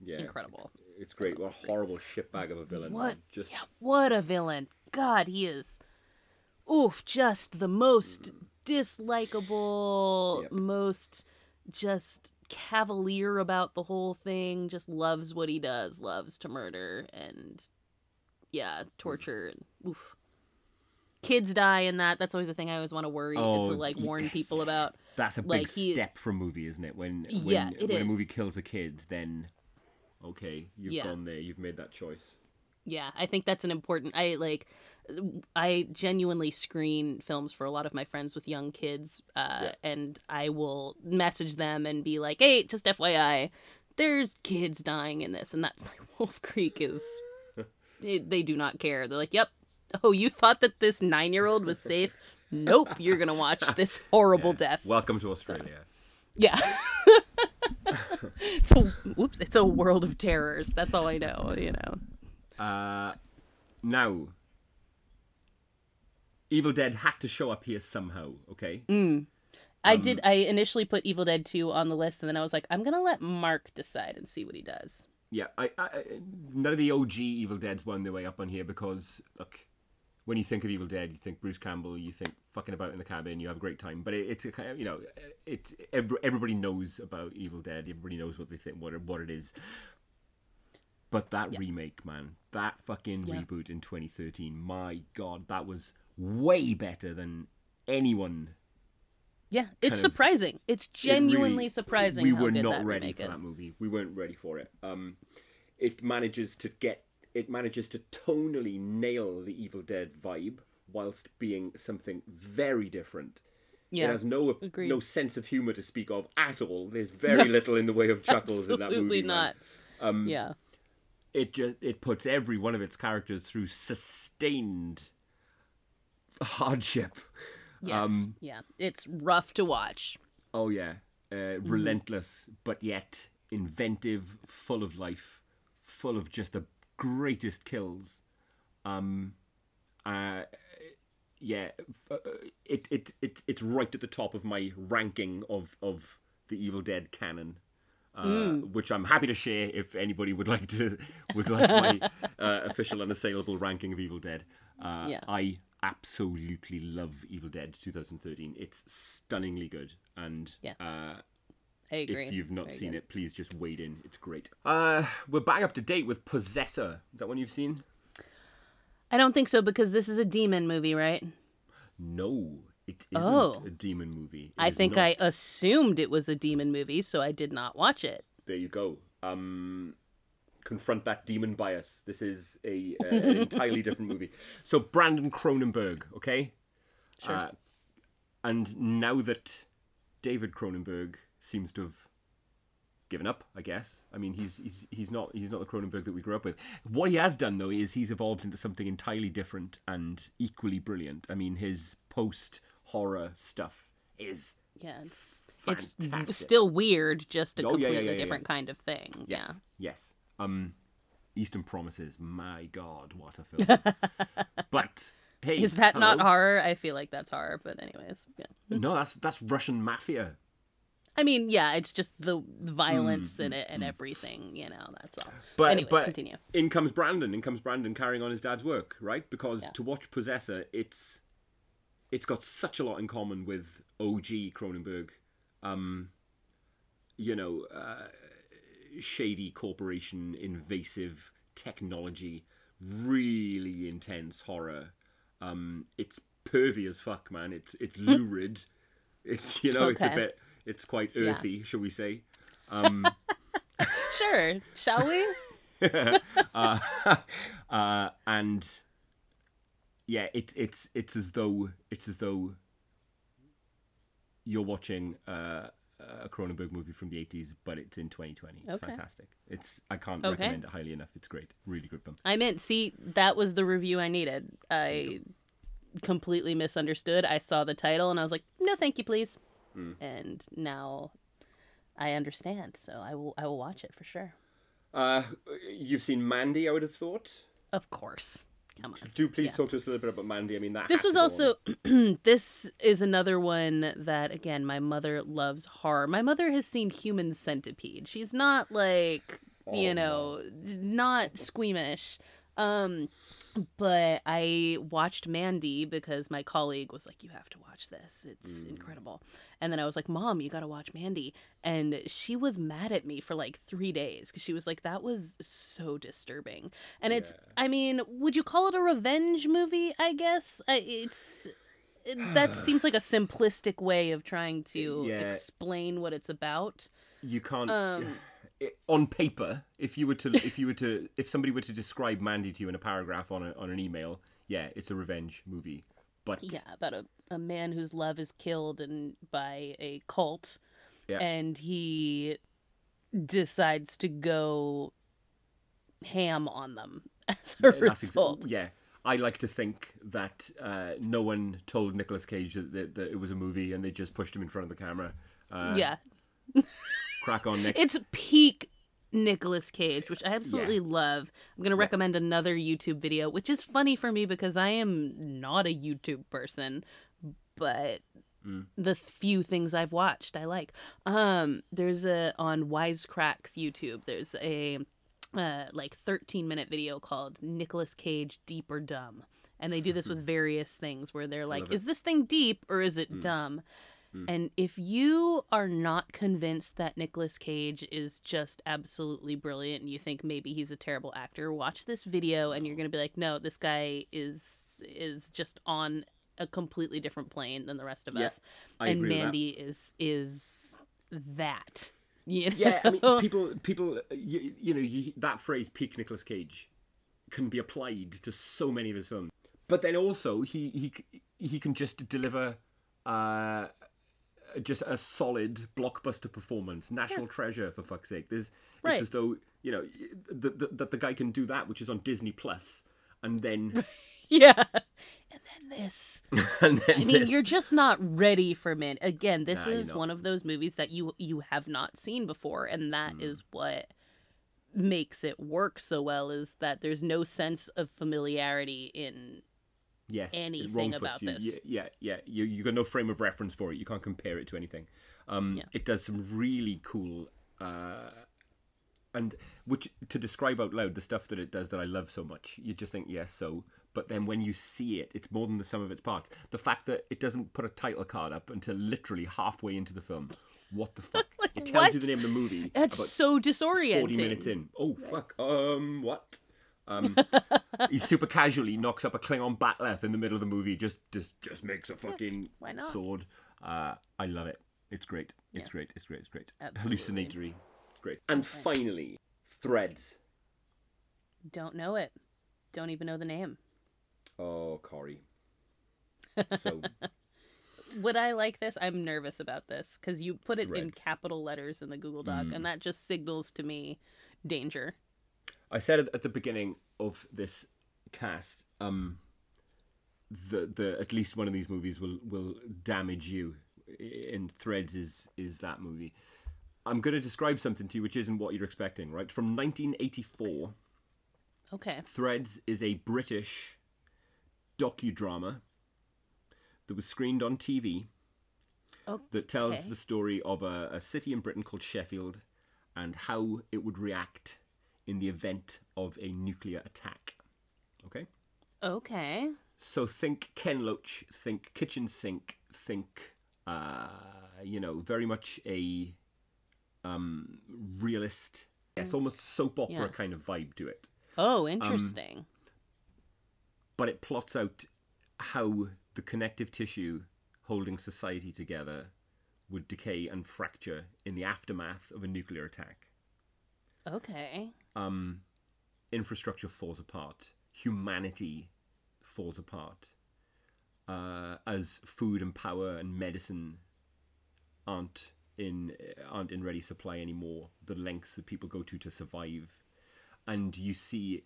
S3: Yeah.
S2: incredible.
S3: It's great. What a horrible shitbag of a villain.
S2: What?
S3: man. Just
S2: Yeah, what a villain. God, he is. Oof, just the most mm. dislikable,
S3: Yep.
S2: most just cavalier about the whole thing, just loves what he does, loves to murder and yeah, torture and oof. Kids die in that. That's always the thing I always want to worry
S3: Oh,
S2: to like warn
S3: yes.
S2: people about.
S3: that's a big
S2: he-
S3: step a movie, isn't it? When when,
S2: Yeah, it
S3: when a movie kills a kid, then okay, you've
S2: Yeah.
S3: gone there. You've made that choice.
S2: Yeah, I think that's an important. I like. I genuinely screen films for a lot of my friends with young kids, uh,
S3: Yeah.
S2: and I will message them and be like, "Hey, just FYI, there's kids dying in this," and that's like Wolf Creek is. They, they do not care. They're like, "Yep, oh, you thought that this nine-year-old was safe? Nope, you're gonna watch this horrible
S3: Yeah.
S2: death."
S3: Welcome to Australia.
S2: Yeah. it's a whoops. It's a world of terrors. That's all I know. You know.
S3: Uh, now, Evil Dead had to show up here somehow. Okay.
S2: I
S3: Um,
S2: did. I initially put Evil Dead 2 on the list, and then I was like, I'm gonna let Mark decide and see what he does.
S3: Yeah, I, I, none of the OG Evil Deads wound their way up on here because look, when you think of Evil Dead, you think Bruce Campbell, you think fucking about in the cabin, you have a great time. But it, it's a kind of you know, it's every, everybody knows about Evil Dead. Everybody knows what they think, what what it is. But that remake, man, that fucking
S2: Yeah.
S3: reboot in 2013, my god, that was way better than anyone.
S2: Yeah, it's
S3: Kind of-
S2: surprising. it's
S3: It
S2: genuinely
S3: really-
S2: surprising.
S3: We were not ready for
S2: is.
S3: that movie. We weren't ready for it. Um, it manages to get. It manages to tonally nail the Evil Dead vibe whilst being something very different.
S2: Yeah,
S3: It has no
S2: agreed.
S3: no sense of humor to speak of at all. There's very little in the way of chuckles in that movie. man.
S2: not. yeah,
S3: It just it puts every one of its characters through sustained hardship.
S2: Yes,
S3: Um,
S2: yeah. It's rough to watch.
S3: Oh yeah, uh, relentless, but yet inventive, full of life, full of just the greatest kills. Um, uh, yeah, uh, it it it it's right at the top of my ranking of of the Evil Dead canon. Uh, Which I'm happy to share if anybody would like to would like my uh, official unassailable ranking of Evil Dead. Uh,
S2: Yeah.
S3: I absolutely love Evil Dead 2013. It's stunningly good, and
S2: Yeah.
S3: uh,
S2: I agree.
S3: if you've not
S2: Very
S3: seen
S2: good.
S3: it, please just wade in. It's great. Uh, we're back up to date with Possessor. Is that one you've seen?
S2: I don't think so because this is a demon movie, right?
S3: No, it isn't
S2: Oh.
S3: a demon movie. It
S2: I think I assumed it was a demon movie, so I did not watch it.
S3: There you go. Um, confront that demon bias. This is a uh, an entirely different movie. So Brandon Cronenberg, okay?
S2: Sure.
S3: Uh, and now that David Cronenberg seems to have given up, I guess. I mean, he's he's he's not he's not the Cronenberg that we grew up with. What he has done though is he's evolved into something entirely different and equally brilliant. I mean, his post horror stuff is
S2: Yeah, it's
S3: fantastic.
S2: it's still weird, just a
S3: Oh, yeah, yeah,
S2: completely
S3: yeah, yeah,
S2: different kind of thing.
S3: Yes.
S2: Yeah.
S3: Yes. Um, Eastern Promises. My God, what a film! but hey,
S2: Is that not horror? I feel like that's horror, but anyways, yeah.
S3: No, that's that's Russian mafia.
S2: I mean, yeah, it's just the violence in it and everything, you know, that's all.
S3: Mm, But
S2: anyways,
S3: but
S2: continue.
S3: in comes Brandon. In comes Brandon carrying on his dad's work, right? Because
S2: Yeah.
S3: to watch Possessor, it's it's got such a lot in common with OG Cronenberg. Um, you know, uh, shady corporation, invasive technology, really intense horror. Um, it's pervy as fuck, man. It's it's lurid. it's you know, it's a bit. It's quite
S2: Yeah.
S3: earthy, shall we say?
S2: Um, Sure, shall we?
S3: uh, uh, and yeah, it's it's it's as though it's as though you're watching uh, a Cronenberg movie from the 80s, but it's in 2020. It's
S2: Okay.
S3: fantastic. It's I can't
S2: Okay.
S3: recommend it highly enough. It's great. Really good film.
S2: I meant, see, that was the review I needed. I completely misunderstood. I saw the title and I was like, no, thank you, please.
S3: Hmm.
S2: And now I understand, so I will. I will watch it for sure.
S3: Uh, you've seen Mandy, I would have thought.
S2: Of course. Come on.
S3: Do please talk to us a little bit about Mandy. I mean, that
S2: This was also this is another one that again my mother loves horror. My mother has seen Human Centipede. She's not like you
S3: Oh,
S2: know not squeamish. Um but I watched Mandy because my colleague was like you have to watch this. It's
S3: Mm.
S2: incredible. And then I was like, "Mom, you got to watch Mandy." And she was mad at me for like 3 days cuz she was like that was so disturbing. And it's I mean, would you call it a revenge movie? I guess. It's it- that seems like a simplistic way of trying to
S3: Yeah.
S2: explain what it's about.
S3: you can't
S2: Um,
S3: it- on paper if you were to if you were to if somebody were to describe Mandy to you in a paragraph on a, on an email, yeah, it's a revenge movie. But
S2: Yeah, about a, a man whose love is killed and by a cult,
S3: Yeah.
S2: and he decides to go ham on them as a
S3: exa-
S2: result.
S3: yeah. I like to think that uh, no one told Nicolas Cage that, that, that it was a movie and they just pushed him in front of the camera. Uh,
S2: yeah,
S3: Crack on, Nick.
S2: it's peak Nicolas Cage, which I absolutely love. I'm gonna recommend another YouTube video, which is funny for me because I am not a YouTube person, but
S3: Mm.
S2: the few things I've watched I like. Um, there's a on Wisecrack's YouTube. There's a uh, like 13 minute video called Nicolas Cage Deep or Dumb, and they do this with various things where they're like, "Is this thing deep or is it dumb?" And if you are not convinced that Nicolas Cage is just absolutely brilliant and you think maybe he's a terrible actor, watch this video and you're going to be like, "No, this guy is is just on a completely different plane than the rest of
S3: Yeah,
S2: us."
S3: I
S2: and
S3: agree with that.
S2: Mandy is is that. You know?
S3: yeah, I mean, people, people, you, you know, you, that phrase "peak Nicolas Cage" can be applied to so many of his films. But then also, he he he can just deliver uh, just a solid blockbuster performance, national treasure for fuck's sake. There's
S2: Right.
S3: it's as though you know that the, that the guy can do that, which is on Disney Plus, and then
S2: yeah. And then this.
S3: and then
S2: I mean,
S3: this-
S2: you're just not ready for man. Again, this
S3: Nah,
S2: is one of those movies that you you have not seen before, and that
S3: Mm.
S2: is what makes it work so well. Is that there's no sense of familiarity in
S3: yes,
S2: anything about
S3: you.
S2: this.
S3: Yeah, yeah, yeah. You you got no frame of reference for it. You can't compare it to anything. Um,
S2: Yeah.
S3: It does some really cool, uh, and which to describe out loud the stuff that it does that I love so much. You just think yes, so. But then when you see it, it's more than the sum of its parts. The fact that it doesn't put a title card up until literally halfway into the film. What the fuck? it tells you the name of the movie.
S2: that's so disorienting.
S3: 40 minutes in. Oh, fuck. Um, what? Um, he super casually knocks up a Klingon bat'leth in the middle of the movie. Just, just, just makes a fucking sword. Uh, I love it. It's great. It's great. It's great. It's great.
S2: Absolutely.
S3: Hallucinatory. It's great. And finally, Threads.
S2: Don't know it. Don't even know the name.
S3: Oh, Corey. So
S2: Would I like this? I'm nervous about this because you put it in capital letters in the Google Doc,
S3: Mm.
S2: and that just signals to me danger.
S3: I said at the beginning of this cast. Um, the the at least one of these movies will will damage you. In Threads is is that movie. I'm going to describe something to you which isn't what you're expecting. Right from 1984,
S2: Okay.
S3: Threads is a British docudrama that was screened on TV okay. that tells the story of a, a city in Britain called Sheffield and how it would react in the event of a nuclear attack. Okay?
S2: Okay.
S3: So think Ken Loach, think kitchen sink, think, uh, you know, very much a um, realist, yes, almost soap opera
S2: Yeah.
S3: kind of vibe to it.
S2: Oh, interesting.
S3: but it plots out how the connective tissue holding society together would decay and fracture in the aftermath of a nuclear attack.
S2: Okay.
S3: Um, infrastructure falls apart, humanity falls apart, uh, as food and power and medicine aren't in aren't in ready supply anymore. The lengths that people go to to survive, and you see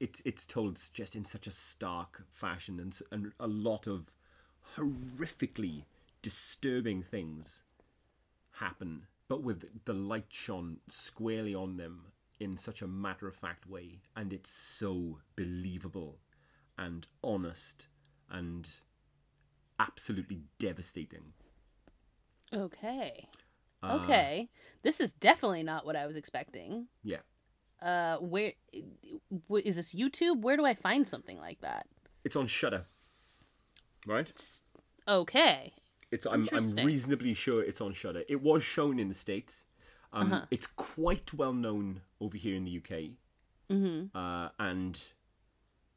S3: it it's told just in such a stark fashion and and a lot of horrifically disturbing things happen, but with the light shone squarely on them in such a matter of fact way, and it's so believable and honest and absolutely devastating.
S2: Okay.
S3: Uh,
S2: Okay. This is definitely not what I was expecting.
S3: Yeah.
S2: Uh, where is this YouTube? Where do I find something like that?
S3: It's on Shudder. Right?
S2: Okay.
S3: It's I'm I'm reasonably sure it's on Shudder. It was shown in the States. Um,
S2: Uh-huh.
S3: It's quite well known over here in the UK.
S2: Mm-hmm.
S3: Uh, and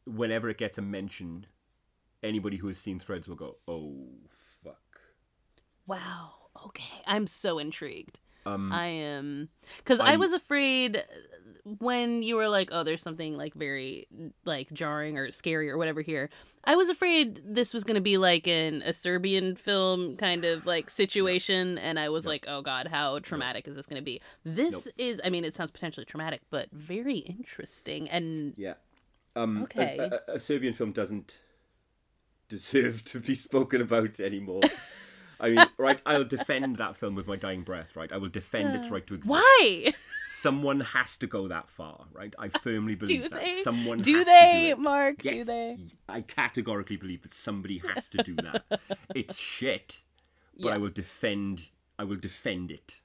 S3: whenever it gets a mention, anybody who has seen Threads will go, "Oh fuck."
S2: Wow. Okay. I'm so intrigued.
S3: Um,
S2: I am because I was afraid when you were like, "Oh, there's something like very like jarring or scary or whatever here." I was afraid this was going to be like in a Serbian film kind of like situation, and I was like, "Oh God, how traumatic is this going to be?" This
S3: Nope.
S2: is, I mean, it sounds potentially traumatic, but very interesting and
S3: Yeah. Um,
S2: Okay.
S3: A, a- a Serbian film doesn't deserve to be spoken about anymore. I mean, right? I'll defend that film with my dying breath. Right? I will defend its right to exist.
S2: why
S3: Someone has to go that far, right? I firmly believe
S2: do
S3: that
S2: they?
S3: someone
S2: do
S3: has
S2: they,
S3: to do it.
S2: Mark?
S3: Yes,
S2: Do they?
S3: I categorically believe that somebody has to do that. it's shit, but I will defend. I will defend it.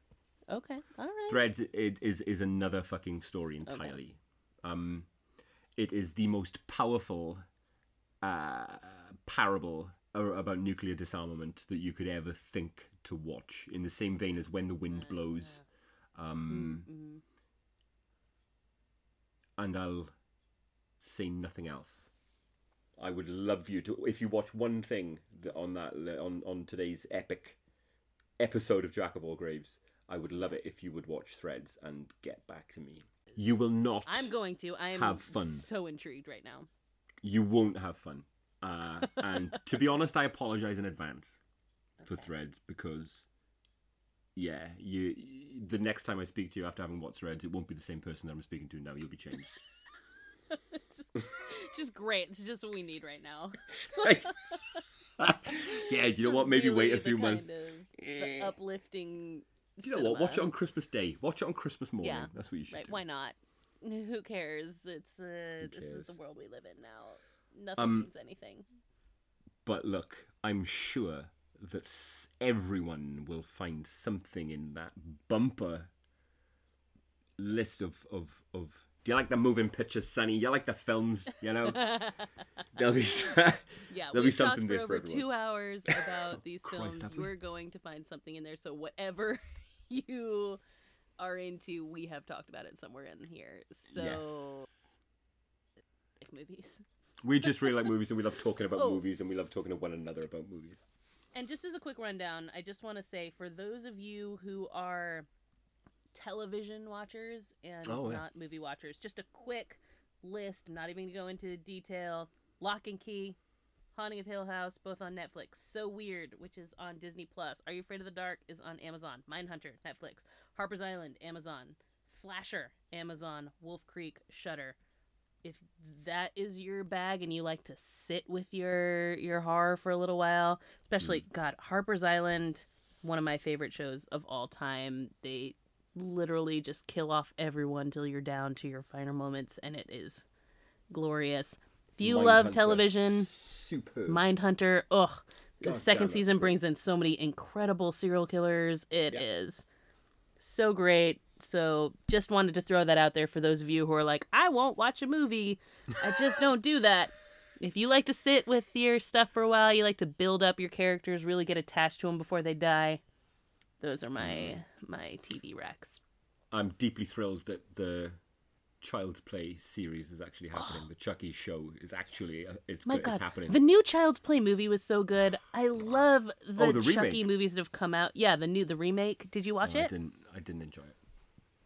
S2: Okay, all right.
S3: Threads i- is is another fucking story entirely. Um, it is the most powerful uh, parable about nuclear disarmament that you could ever think to watch. In the same vein as When the Wind Blows, um,
S2: Mm-hmm.
S3: and I'll say nothing else. I would love you to if you watch one thing on that on on today's epic episode of Jack of All Graves. I would love it if you would watch Threads and get back to me. You will not.
S2: I'm going to. I am
S3: Have fun.
S2: so intrigued right now.
S3: You won't have fun. Uh, and to be honest, I apologize in advance for Threads because, yeah, you. The next time I speak to you after having watched Threads, it won't be the same person that I'm speaking to now. You'll be changed.
S2: It's just, just great. It's just what we need right now.
S3: yeah, you know what? Maybe wait a few months.
S2: Kind of, uplifting.
S3: Do you know what? Watch it on Christmas Day. Watch it on Christmas morning.
S2: Yeah,
S3: That's what you should
S2: Right?
S3: do.
S2: Why not? Who cares? It's uh, this is the world we live in now. Nothing
S3: Um,
S2: means anything.
S3: But look, I'm sure that everyone will find something in that bumper list of, of, of do you like the moving pictures, Sonny? You like the films, you know? There'll be
S2: Yeah,
S3: there'll be something
S2: talked for
S3: there for
S2: over
S3: everyone.
S2: two hours about these
S3: Christ,
S2: films.
S3: we?
S2: You're going to find something in there. So whatever you are into, we have talked about it somewhere in here. So
S3: Yes.
S2: movies.
S3: We just really like movies and we love talking about
S2: Oh.
S3: movies and we love talking to one another about movies.
S2: And just as a quick rundown, I just want to say for those of you who are television watchers and
S3: Oh, yeah.
S2: not movie watchers, just a quick list, not even going to go into detail. Locke and Key, Haunting of Hill House, both on Netflix. So Weird, which is on Disney Plus. Are You Afraid of the Dark is on Amazon. Mindhunter, Netflix. Harper's Island, Amazon. Slasher, Amazon. Wolf Creek, Shudder. If that is your bag and you like to sit with your your horror for a little while, especially God, Harper's Island, one of my favorite shows of all time. They literally just kill off everyone till you're down to your final moments, and it is glorious. If you love
S3: Mindhunter,
S2: television,
S3: superb.
S2: Mindhunter, ugh. The
S3: God
S2: second season brings in so many incredible serial killers. It is
S3: Yeah.
S2: so great. So just wanted to throw that out there for those of you who are like, I won't watch a movie. I just don't do that. If you like to sit with your stuff for a while, you like to build up your characters, really get attached to them before they die. Those are my my TV recs.
S3: I'm deeply thrilled that the Child's Play series is actually happening. the Chucky show is actually uh, it's,
S2: My
S3: it's
S2: God,
S3: happening.
S2: the new Child's Play movie was so good. I love the,
S3: Oh, the
S2: Chucky
S3: remake.
S2: movies that have come out. Yeah, the new the remake. Did you watch
S3: Oh, I didn't. I didn't enjoy it.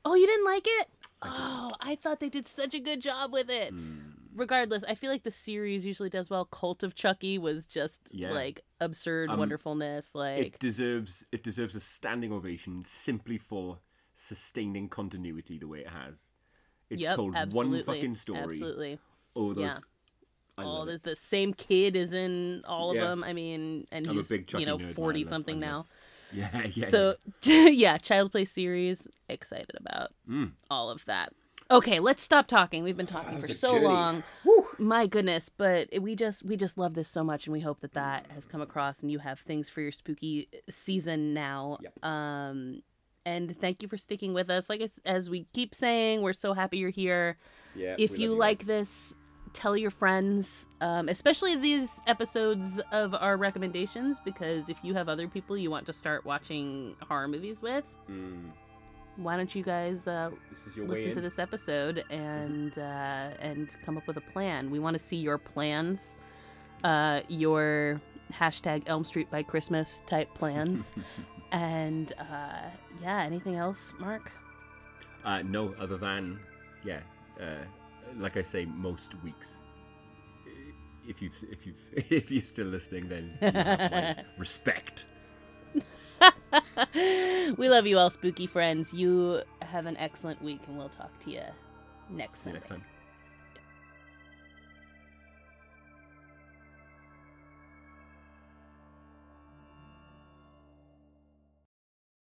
S2: Oh, you didn't like it?
S3: I
S2: oh, I thought they did such a good job with it.
S3: Mm.
S2: regardless, I feel like the series usually does well. Cult of Chucky was just
S3: Yeah.
S2: like absurd
S3: Um,
S2: wonderfulness. Like
S3: it deserves it deserves a standing ovation simply for sustaining continuity the way it has. It's
S2: yep,
S3: told
S2: absolutely,
S3: one fucking story.
S2: Absolutely.
S3: Oh, those.
S2: Yeah. All the, the same kid is in all of them. I mean, and
S3: I'm
S2: he's you know
S3: nerd, man. I
S2: forty something now.
S3: Yeah, yeah.
S2: So yeah, Child Play series. Excited about
S3: Mm.
S2: all of that. Okay, let's stop talking. We've been talking
S3: That
S2: for so
S3: journey.
S2: long. My goodness, but we just we just love this so much, and we hope that that has come across, and you have things for your spooky season now.
S3: Yep.
S2: Um, and thank you for sticking with us. Like as, as we keep saying, we're so happy you're here.
S3: yeah,
S2: if you
S3: love
S2: like this, tell your friends, um, especially these episodes of our recommendations, because if you have other people you want to start watching horror movies with,
S3: Mm,
S2: why don't you guys uh,
S3: this is your
S2: listen to this episode and uh, and come up with a plan? We want to see your plans, uh, your hashtag Elm Street by Christmas type plans, and uh, yeah, anything else, Mark?
S3: Uh, no, other than yeah, uh, like I say, most weeks. If you've if you've if you're still listening, then you respect.
S2: we love you all, spooky friends. You have an excellent week, and we'll talk to you next Sunday.
S3: next time.